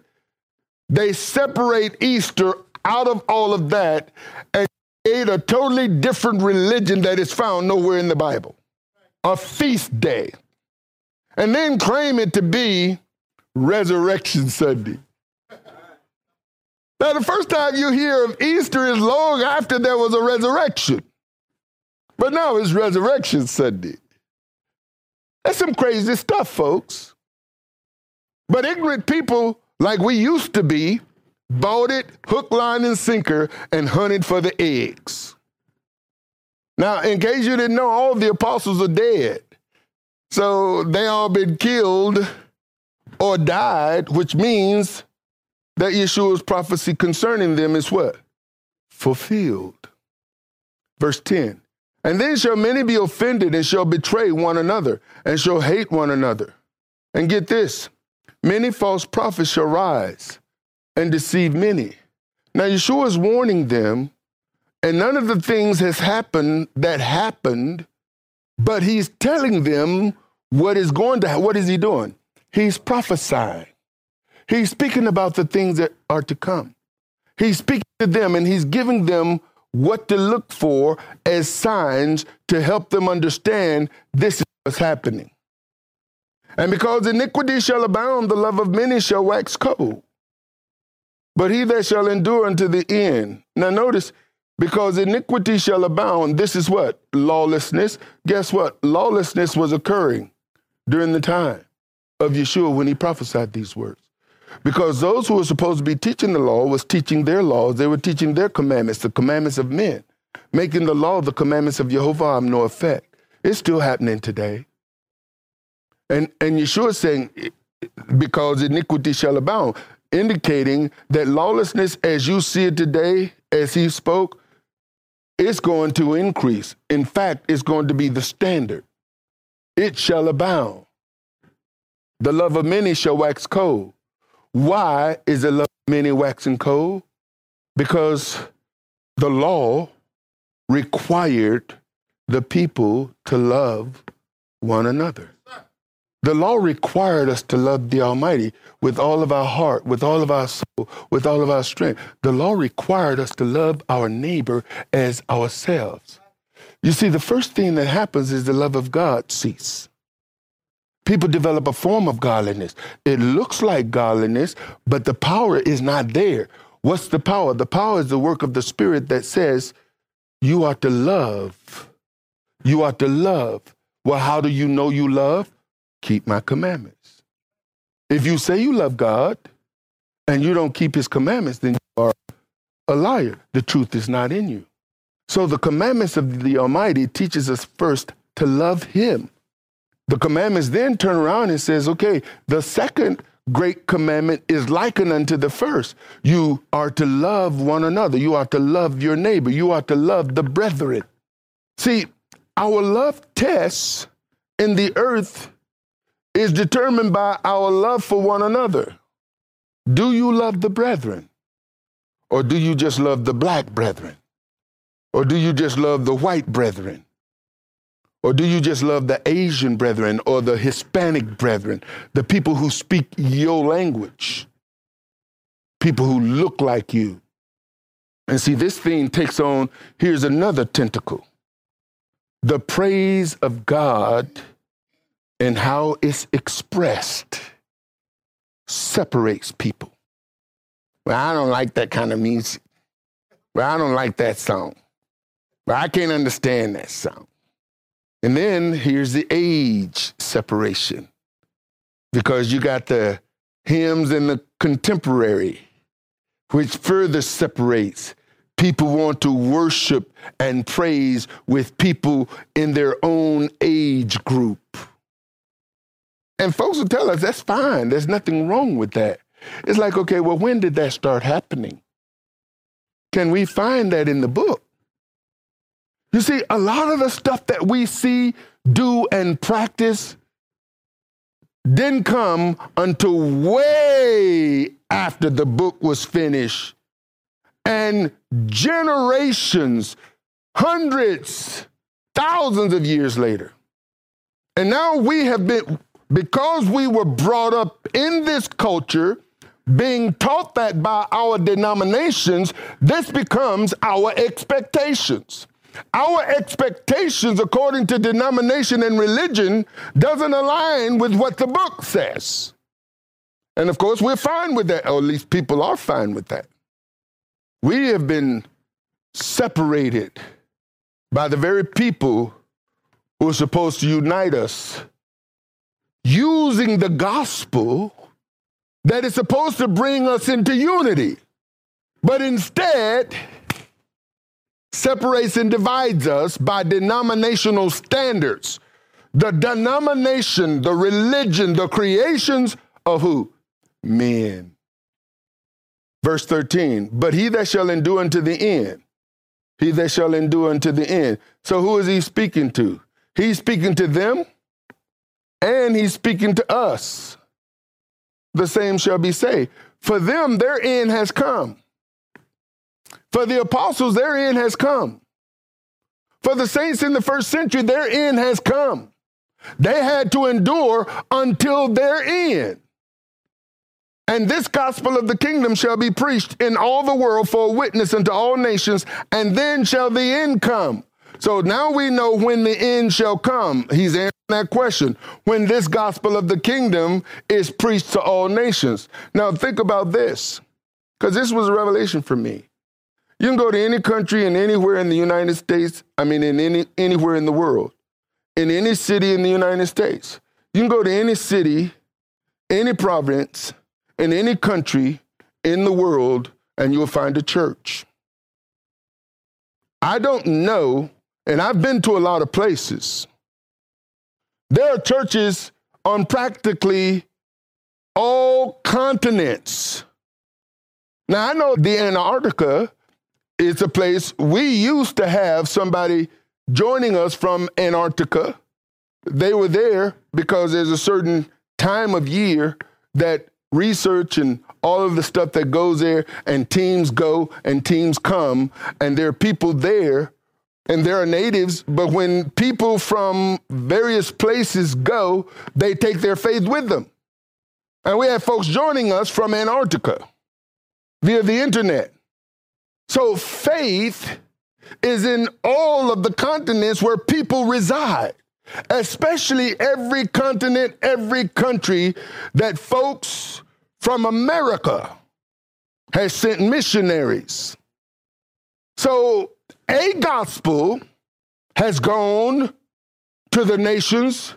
they separate Easter out of all of that and create a totally different religion that is found nowhere in the Bible. A feast day. And then claim it to be Resurrection Sunday. Now, the first time you hear of Easter is long after there was a resurrection. But now it's Resurrection Sunday. That's some crazy stuff, folks. But ignorant people, like we used to be, bought it hook, line, and sinker, and hunted for the eggs. Now, in case you didn't know, all the apostles are dead. So they all been killed or died, which means that Yeshua's prophecy concerning them is what? Fulfilled. Verse 10 And then shall many be offended and shall betray one another and shall hate one another. And get this many false prophets shall rise and deceive many. Now, Yeshua is warning them, and none of the things has happened that happened, but he's telling them what is going to. What is he doing? He's prophesying. He's speaking about the things that are to come. He's speaking to them and he's giving them what to look for as signs to help them understand this is what's happening. And because iniquity shall abound, the love of many shall wax cold but he that shall endure unto the end. Now, notice, because iniquity shall abound, this is what? Lawlessness. Guess what? Lawlessness was occurring during the time. of Yeshua when he prophesied these words. Because those who were supposed to be teaching the law was teaching their laws. They were teaching their commandments, the commandments of men, making the law, the commandments of Jehovah, of no effect. It's still happening today. And, and Yeshua is saying, because iniquity shall abound, indicating that lawlessness as you see it today, as he spoke, is going to increase. In fact, it's going to be the standard. It shall abound. The love of many shall wax cold. Why is the love of many waxing cold? Because the law required the people to love one another. The law required us to love the Almighty with all of our heart, with all of our soul, with all of our strength. The law required us to love our neighbor as ourselves. You see, the first thing that happens is the love of God cease. People develop a form of godliness. It looks like godliness, but the power is not there. What's the power? The power is the work of the Spirit that says, you are to love. You are to love. Well, how do you know you love? Keep my commandments. If you say you love God and you don't keep his commandments, then you are a liar. The truth is not in you. So the commandments of the Almighty teaches us first to love him. The commandments then turn around and says, okay, the second great commandment is likened unto the first. You are to love one another. You are to love your neighbor. You are to love the brethren. See, our love tests in the earth is determined by our love for one another. Do you love the brethren? Or do you just love the black brethren? Or do you just love the white brethren? Or do you just love the Asian brethren or the Hispanic brethren, the people who speak your language, people who look like you? And see, this thing takes on, here's another tentacle. The praise of God and how it's expressed separates people. Well, I don't like that kind of music. Well, I don't like that song. But I can't understand that song. And then here's the age separation because you got the hymns and the contemporary, which further separates. People want to worship and praise with people in their own age group. And folks will tell us that's fine. There's nothing wrong with that. It's like, okay, well, when did that start happening? Can we find that in the book? You see, a lot of the stuff that we see, do, and practice didn't come until way after the book was finished. And generations, hundreds, thousands of years later. And now we have been, because we were brought up in this culture, being taught that by our denominations, this becomes our expectations. Our expectations, according to denomination and religion, doesn't align with what the book says. And of course, we're fine with that, or at least people are fine with that. We have been separated by the very people who are supposed to unite us using the gospel that is supposed to bring us into unity, but instead separates and divides us by denominational standards. The denomination, the religion, the creations of who? Men. Verse 13, but he that shall endure unto the end, he that shall endure unto the end. So who is he speaking to? He's speaking to them and he's speaking to us. The same shall be saved. For them, their end has come. For the apostles, their end has come. For the saints in the first century, their end has come. They had to endure until their end. And this gospel of the kingdom shall be preached in all the world for a witness unto all nations, and then shall the end come. So now we know when the end shall come. He's answering that question. When this gospel of the kingdom is preached to all nations. Now think about this, because this was a revelation for me. You can go to any country and anywhere in the United States, I mean, in any, anywhere in the world, in any city in the United States. You can go to any city any province, in any country in the world, and you'll find a church. I don't know, and I've been to a lot of places. There are churches on practically all continents. Now, I know the Antarctica is a place we used to have somebody joining us from Antarctica. They were there because there's a certain time of year that research and all of the stuff that goes there, and teams go and teams come, and there are people there, and there are natives. But when people from various places go, they take their faith with them. And we have folks joining us from Antarctica via the internet. So faith is in all of the continents where people reside, especially every continent, every country that folks from America has sent missionaries. So a gospel has gone to the nations,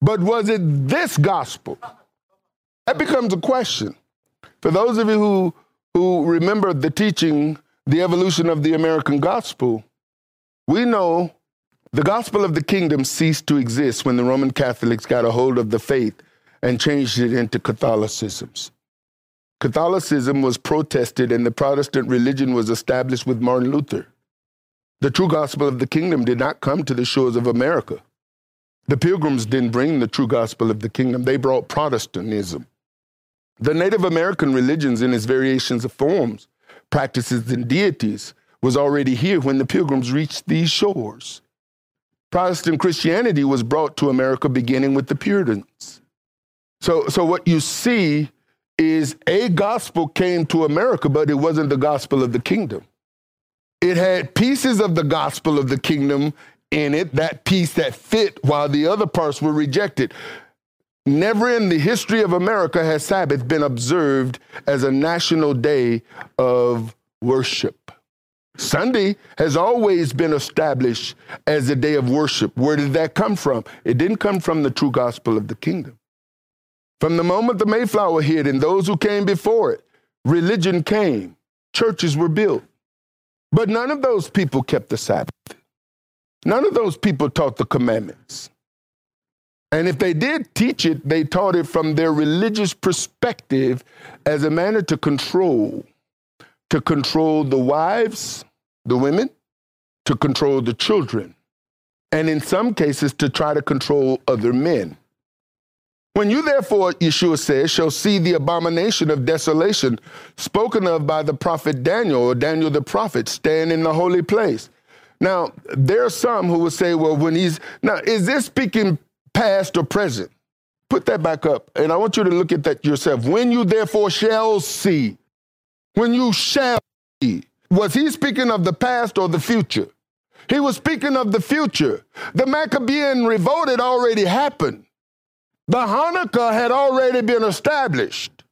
but was it this gospel? That becomes a question. For those of you who, who remember the teaching, the evolution of the American gospel, we know the gospel of the kingdom ceased to exist when the Roman Catholics got a hold of the faith and changed it into Catholicisms. Catholicism was protested and the Protestant religion was established with Martin Luther. The true gospel of the kingdom did not come to the shores of America. The pilgrims didn't bring the true gospel of the kingdom, they brought Protestantism. The Native American religions in its variations of forms, practices, and deities was already here when the pilgrims reached these shores. Protestant Christianity was brought to America beginning with the Puritans. So, so what you see is a gospel came to America, but it wasn't the gospel of the kingdom. It had pieces of the gospel of the kingdom in it, that piece that fit while the other parts were rejected. Never in the history of America has Sabbath been observed as a national day of worship. Sunday has always been established as a day of worship. Where did that come from? It didn't come from the true gospel of the kingdom. From the moment the Mayflower hit and those who came before it, religion came, churches were built. But none of those people kept the Sabbath. None of those people taught the commandments. And if they did teach it, they taught it from their religious perspective as a manner to control, to control the wives, the women, to control the children, and in some cases to try to control other men. When you therefore, Yeshua says, shall see the abomination of desolation spoken of by the prophet Daniel or Daniel the prophet stand in the holy place. Now, there are some who will say, well, when he's now, is this speaking past or present? Put that back up. And I want you to look at that yourself. When you therefore shall see, when you shall see, was he speaking of the past or the future? He was speaking of the future. The Maccabean revolt had already happened. The Hanukkah had already been established.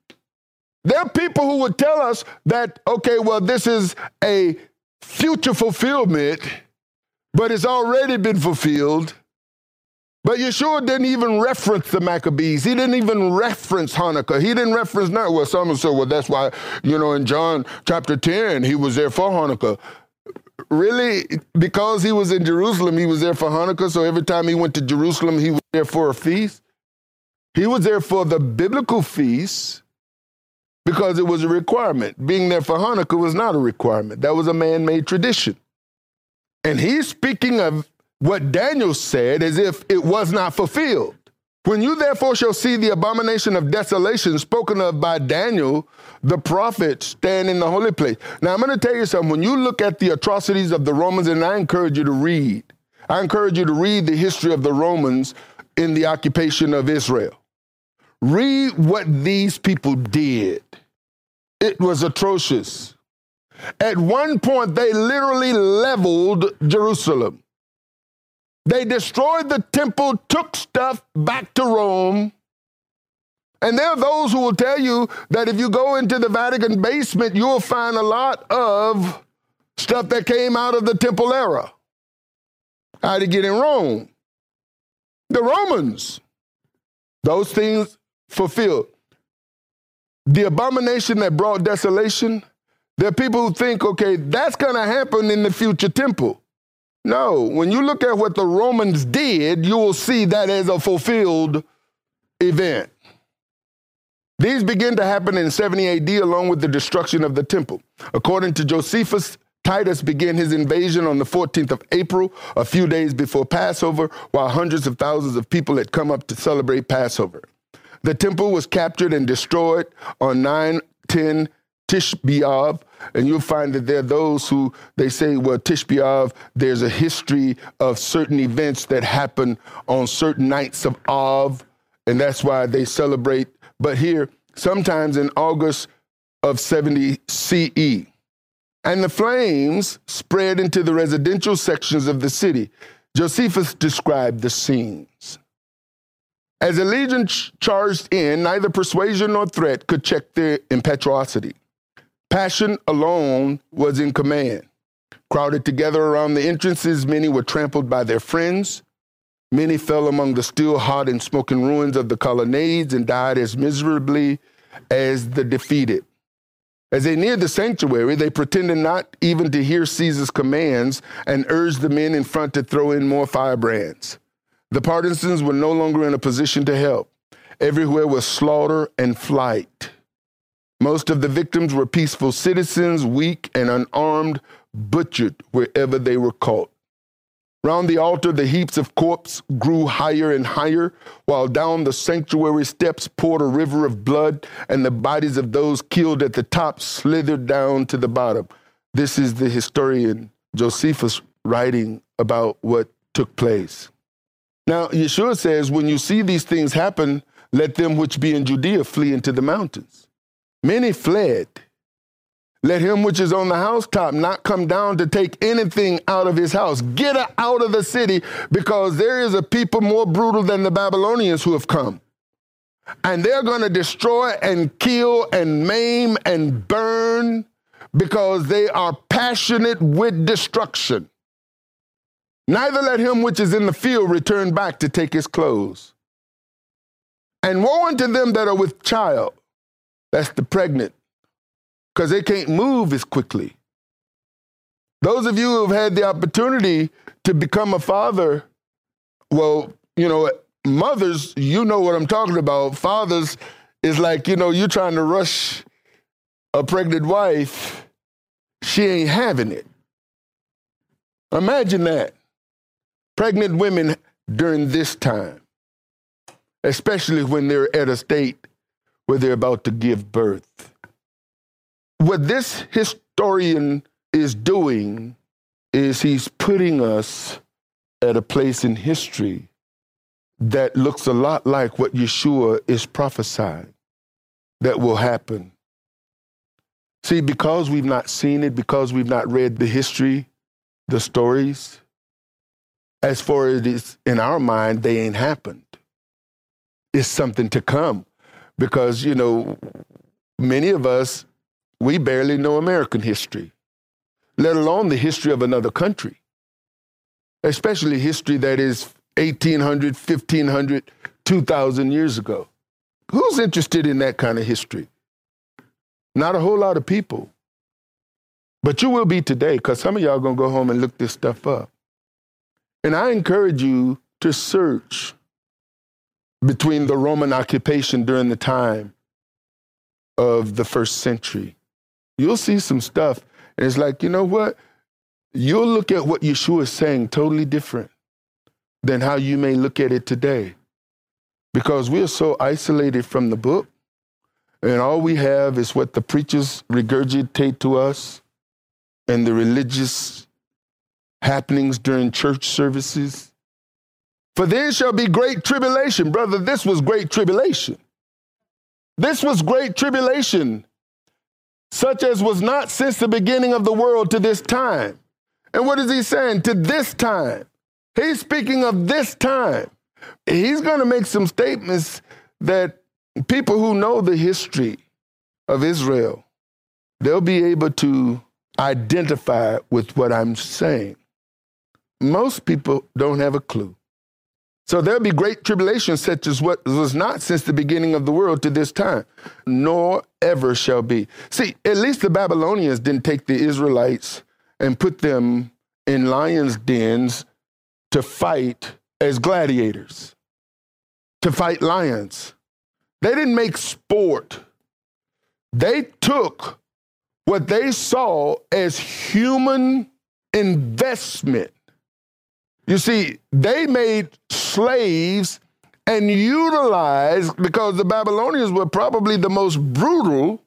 There are people who would tell us that, okay, well, this is a future fulfillment, but it's already been fulfilled. But Yeshua didn't even reference the Maccabees. He didn't even reference Hanukkah. He didn't reference that. Well, someone said, well, that's why, you know, in John chapter 10, he was there for Hanukkah. Really? Because he was in Jerusalem, he was there for Hanukkah. So every time he went to Jerusalem, he was there for a feast. He was there for the biblical feast because it was a requirement. Being there for Hanukkah was not a requirement, that was a man made tradition. And he's speaking of what Daniel said as if it was not fulfilled. When you therefore shall see the abomination of desolation spoken of by Daniel, the prophet, stand in the holy place. Now, I'm going to tell you something. When you look at the atrocities of the Romans, and I encourage you to read, I encourage you to read the history of the Romans in the occupation of Israel. Read what these people did. It was atrocious. At one point, they literally leveled Jerusalem. They destroyed the temple, took stuff back to Rome. And there are those who will tell you that if you go into the Vatican basement, you'll find a lot of stuff that came out of the temple era. How to get in Rome? The Romans. Those things fulfilled. the abomination that brought desolation, there are people who think, okay, that's going to happen in the future temple. No, when you look at what the Romans did, you will see that as a fulfilled event. These begin to happen in 70 AD along with the destruction of the temple. According to Josephus, Titus began his invasion on the 14th of April, a few days before Passover, while hundreds of thousands of people had come up to celebrate Passover. The temple was captured and destroyed on 9 10 Tisha B'Av, and you'll find that there are those who they say, well, Tisha B'Av, there's a history of certain events that happen on certain nights of Av, and that's why they celebrate. But here, sometimes in August of 70 CE, and the flames spread into the residential sections of the city. Josephus described the scenes. As a legion ch- charged in, neither persuasion nor threat could check their impetuosity. Passion alone was in command. Crowded together around the entrances, many were trampled by their friends. Many fell among the still hot and smoking ruins of the colonnades and died as miserably as the defeated. As they neared the sanctuary, they pretended not even to hear Caesar's commands and urged the men in front to throw in more firebrands. The partisans were no longer in a position to help. Everywhere was slaughter and flight. Most of the victims were peaceful citizens, weak and unarmed, butchered wherever they were caught. Round the altar, the heaps of corpse grew higher and higher, while down the sanctuary steps poured a river of blood, and the bodies of those killed at the top slithered down to the bottom. This is the historian Josephus writing about what took place. Now, Yeshua says, when you see these things happen, let them which be in Judea flee into the mountains. Many fled. Let him which is on the housetop not come down to take anything out of his house. Get out of the city because there is a people more brutal than the Babylonians who have come. And they're going to destroy and kill and maim and burn because they are passionate with destruction. Neither let him which is in the field return back to take his clothes. And woe unto them that are with child that's the pregnant, because they can't move as quickly. Those of you who've had the opportunity to become a father, well, you know, mothers, you know what I'm talking about. Fathers is like, you know, you're trying to rush a pregnant wife, she ain't having it. Imagine that. Pregnant women during this time, especially when they're at a state where they're about to give birth. What this historian is doing is he's putting us at a place in history that looks a lot like what Yeshua is prophesying that will happen. See, because we've not seen it, because we've not read the history, the stories, as far as it is in our mind, they ain't happened. It's something to come because, you know, many of us, we barely know American history, let alone the history of another country, especially history that is 1800, 1500, 2000 years ago. Who's interested in that kind of history? Not a whole lot of people. But you will be today because some of y'all going to go home and look this stuff up. And I encourage you to search between the Roman occupation during the time of the first century. You'll see some stuff, and it's like, you know what? You'll look at what Yeshua is saying totally different than how you may look at it today. Because we are so isolated from the book, and all we have is what the preachers regurgitate to us and the religious happenings during church services for there shall be great tribulation. Brother, this was great tribulation. This was great tribulation, such as was not since the beginning of the world to this time. And what is he saying? To this time. He's speaking of this time. He's going to make some statements that people who know the history of Israel, they'll be able to identify with what I'm saying. Most people don't have a clue. So there'll be great tribulation such as what was not since the beginning of the world to this time, nor ever shall be. See, at least the Babylonians didn't take the Israelites and put them in lions' dens to fight as gladiators, to fight lions. They didn't make sport. They took what they saw as human investment. You see, they made slaves and utilized, because the Babylonians were probably the most brutal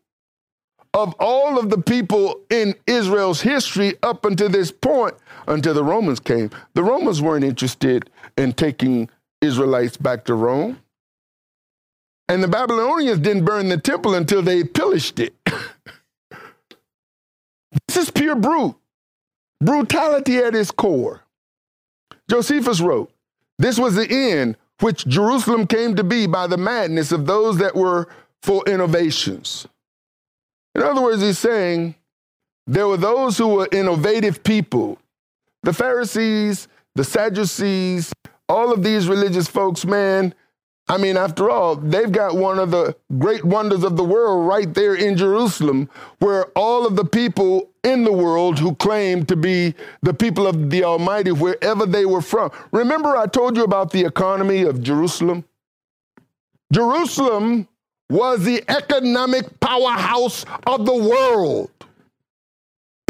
of all of the people in Israel's history up until this point, until the Romans came. The Romans weren't interested in taking Israelites back to Rome. And the Babylonians didn't burn the temple until they pillaged it. this is pure brute, brutality at its core. Josephus wrote, This was the end which Jerusalem came to be by the madness of those that were for innovations. In other words, he's saying there were those who were innovative people. The Pharisees, the Sadducees, all of these religious folks, man, I mean, after all, they've got one of the great wonders of the world right there in Jerusalem, where all of the people in the world who claim to be the people of the Almighty, wherever they were from. Remember, I told you about the economy of Jerusalem? Jerusalem was the economic powerhouse of the world.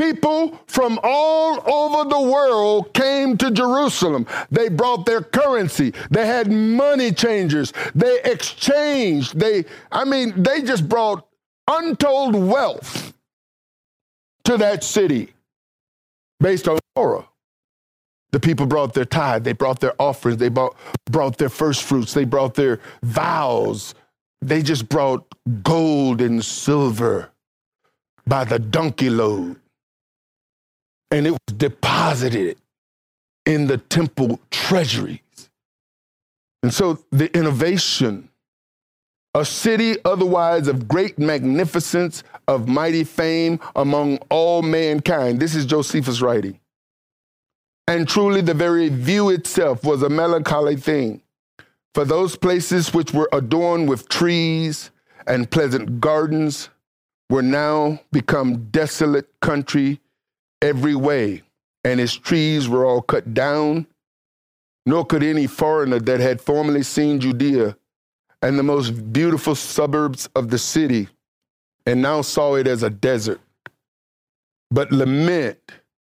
People from all over the world came to Jerusalem. They brought their currency. They had money changers. They exchanged. They, I mean, they just brought untold wealth to that city based on Torah. The people brought their tithe, they brought their offerings, they brought, brought their first fruits, they brought their vows. They just brought gold and silver by the donkey load and it was deposited in the temple treasuries. And so the innovation, a city otherwise of great magnificence, of mighty fame among all mankind. This is Josephus writing. And truly, the very view itself was a melancholy thing. For those places which were adorned with trees and pleasant gardens were now become desolate country every way, and its trees were all cut down. Nor could any foreigner that had formerly seen Judea and the most beautiful suburbs of the city and now saw it as a desert, but lament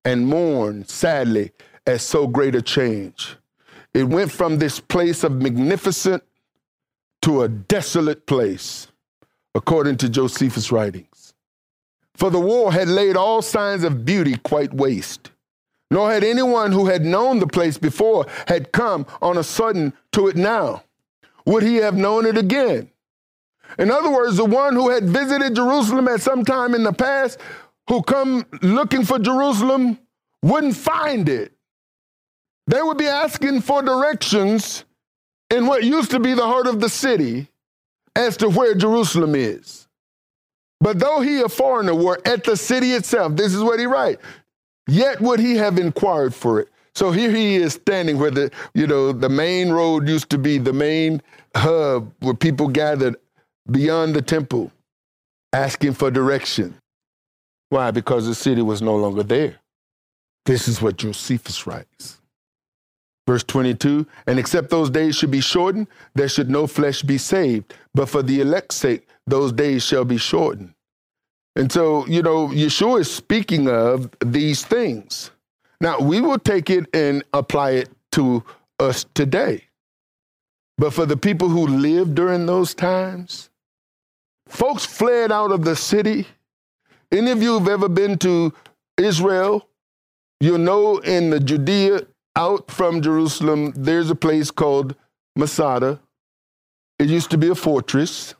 and mourn sadly at so great a change. It went from this place of magnificent to a desolate place, according to Josephus' writings. For the war had laid all signs of beauty quite waste. Nor had anyone who had known the place before had come on a sudden to it now. Would he have known it again? In other words, the one who had visited Jerusalem at some time in the past, who come looking for Jerusalem, wouldn't find it. They would be asking for directions in what used to be the heart of the city as to where Jerusalem is. But though he a foreigner were at the city itself, this is what he write. Yet would he have inquired for it. So here he is standing where the, you know, the main road used to be the main hub where people gathered beyond the temple, asking for direction. Why? Because the city was no longer there. This is what Josephus writes. Verse 22 And except those days should be shortened, there should no flesh be saved. But for the elect's sake, those days shall be shortened. And so, you know, Yeshua is speaking of these things. Now, we will take it and apply it to us today. But for the people who lived during those times, folks fled out of the city. Any of you have ever been to Israel, you'll know in the Judea out from Jerusalem, there's a place called Masada. It used to be a fortress.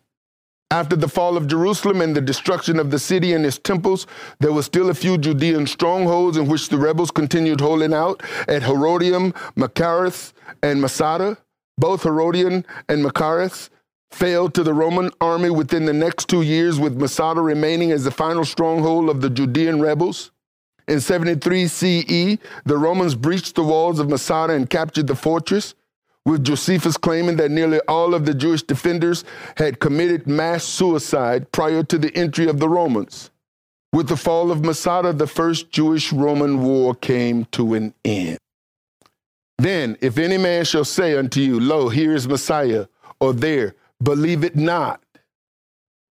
After the fall of Jerusalem and the destruction of the city and its temples, there were still a few Judean strongholds in which the rebels continued holding out at Herodium, Machaerus, and Masada. Both Herodium and Machaerus failed to the Roman army within the next two years, with Masada remaining as the final stronghold of the Judean rebels. In 73 CE, the Romans breached the walls of Masada and captured the fortress. With Josephus claiming that nearly all of the Jewish defenders had committed mass suicide prior to the entry of the Romans. With the fall of Masada, the first Jewish Roman war came to an end. Then, if any man shall say unto you, Lo, here is Messiah, or there, believe it not.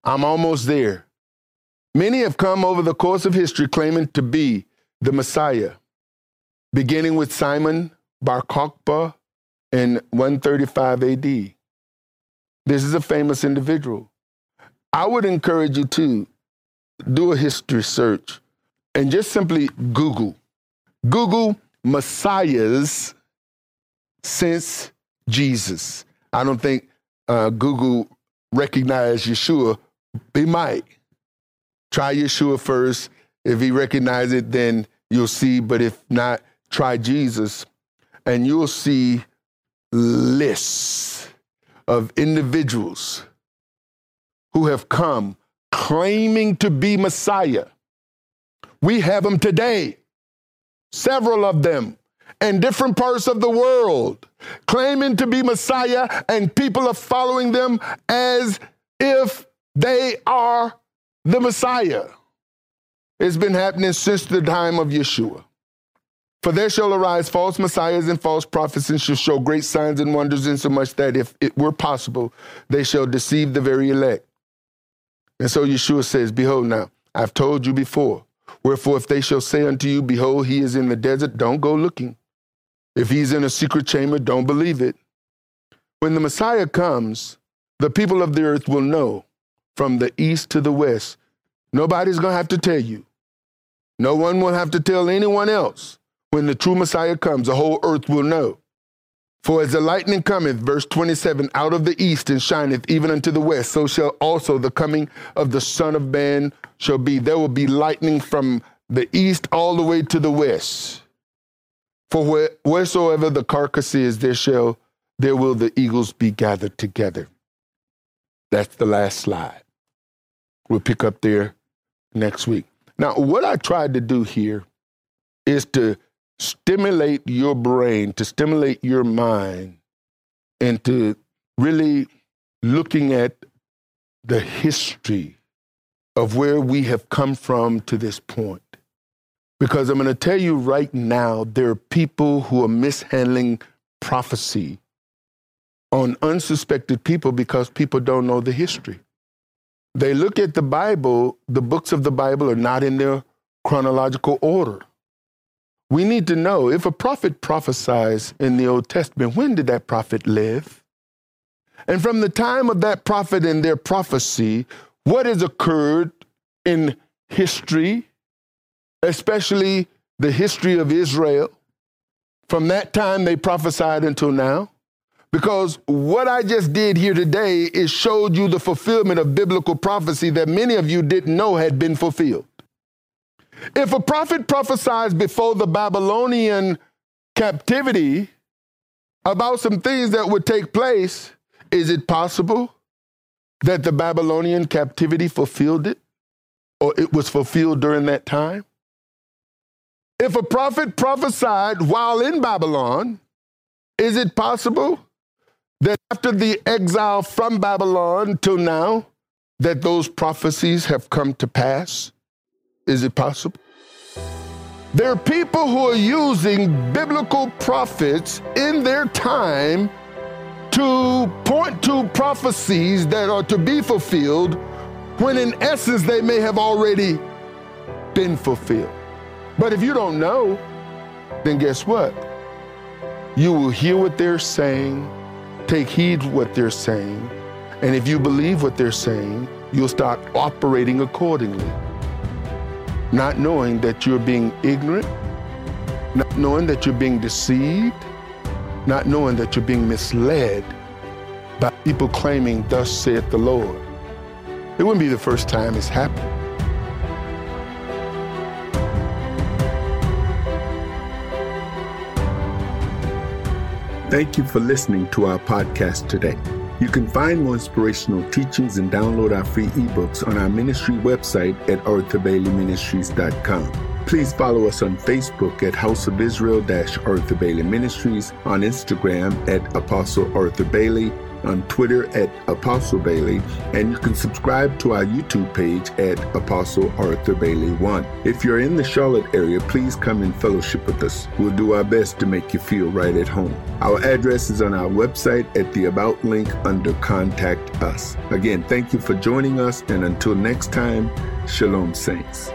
I'm almost there. Many have come over the course of history claiming to be the Messiah, beginning with Simon Bar Kokhba in 135 AD. This is a famous individual. I would encourage you to do a history search and just simply Google. Google messiahs since Jesus. I don't think uh, Google recognized Yeshua. He might. Try Yeshua first. If he recognizes it, then you'll see. But if not, try Jesus. And you'll see lists of individuals who have come claiming to be Messiah. We have them today, several of them in different parts of the world, claiming to be Messiah, and people are following them as if they are the Messiah. It's been happening since the time of Yeshua. For there shall arise false messiahs and false prophets, and shall show great signs and wonders, insomuch that if it were possible, they shall deceive the very elect. And so Yeshua says, Behold, now, I've told you before. Wherefore, if they shall say unto you, Behold, he is in the desert, don't go looking. If he's in a secret chamber, don't believe it. When the Messiah comes, the people of the earth will know from the east to the west. Nobody's going to have to tell you. No one will have to tell anyone else. When the true Messiah comes, the whole earth will know. For as the lightning cometh, verse 27, out of the east and shineth even unto the west, so shall also the coming of the Son of Man shall be. There will be lightning from the east all the way to the west. For where, wheresoever the carcass is, there shall there will the eagles be gathered together. That's the last slide. We'll pick up there next week. Now, what I tried to do here is to stimulate your brain, to stimulate your mind into really looking at the history of where we have come from to this point. Because I'm going to tell you right now, there are people who are mishandling prophecy on unsuspected people because people don't know the history. They look at the Bible, the books of the Bible are not in their chronological order. We need to know if a prophet prophesies in the Old Testament, when did that prophet live? And from the time of that prophet and their prophecy, what has occurred in history, especially the history of Israel, from that time they prophesied until now? Because what I just did here today is showed you the fulfillment of biblical prophecy that many of you didn't know had been fulfilled. If a prophet prophesies before the Babylonian captivity about some things that would take place, is it possible that the Babylonian captivity fulfilled it? Or it was fulfilled during that time? If a prophet prophesied while in Babylon, is it possible that after the exile from Babylon till now, that those prophecies have come to pass? Is it possible? There are people who are using biblical prophets in their time to point to prophecies that are to be fulfilled when in essence they may have already been fulfilled. But if you don't know, then guess what? You will hear what they're saying, take heed what they're saying, and if you believe what they're saying, you'll start operating accordingly not knowing that you're being ignorant, not knowing that you're being deceived, not knowing that you're being misled by people claiming, Thus saith the Lord. It wouldn't be the first time it's happened. Thank you for listening to our podcast today. You can find more inspirational teachings and download our free ebooks on our ministry website at arthurbaileyministries.com. Please follow us on Facebook at House of Israel Arthur Bailey Ministries, on Instagram at Apostle Arthur Bailey, on Twitter at Apostle Bailey, and you can subscribe to our YouTube page at Apostle Arthur Bailey 1. If you're in the Charlotte area, please come and fellowship with us. We'll do our best to make you feel right at home. Our address is on our website at the About link under Contact Us. Again, thank you for joining us, and until next time, Shalom, Saints.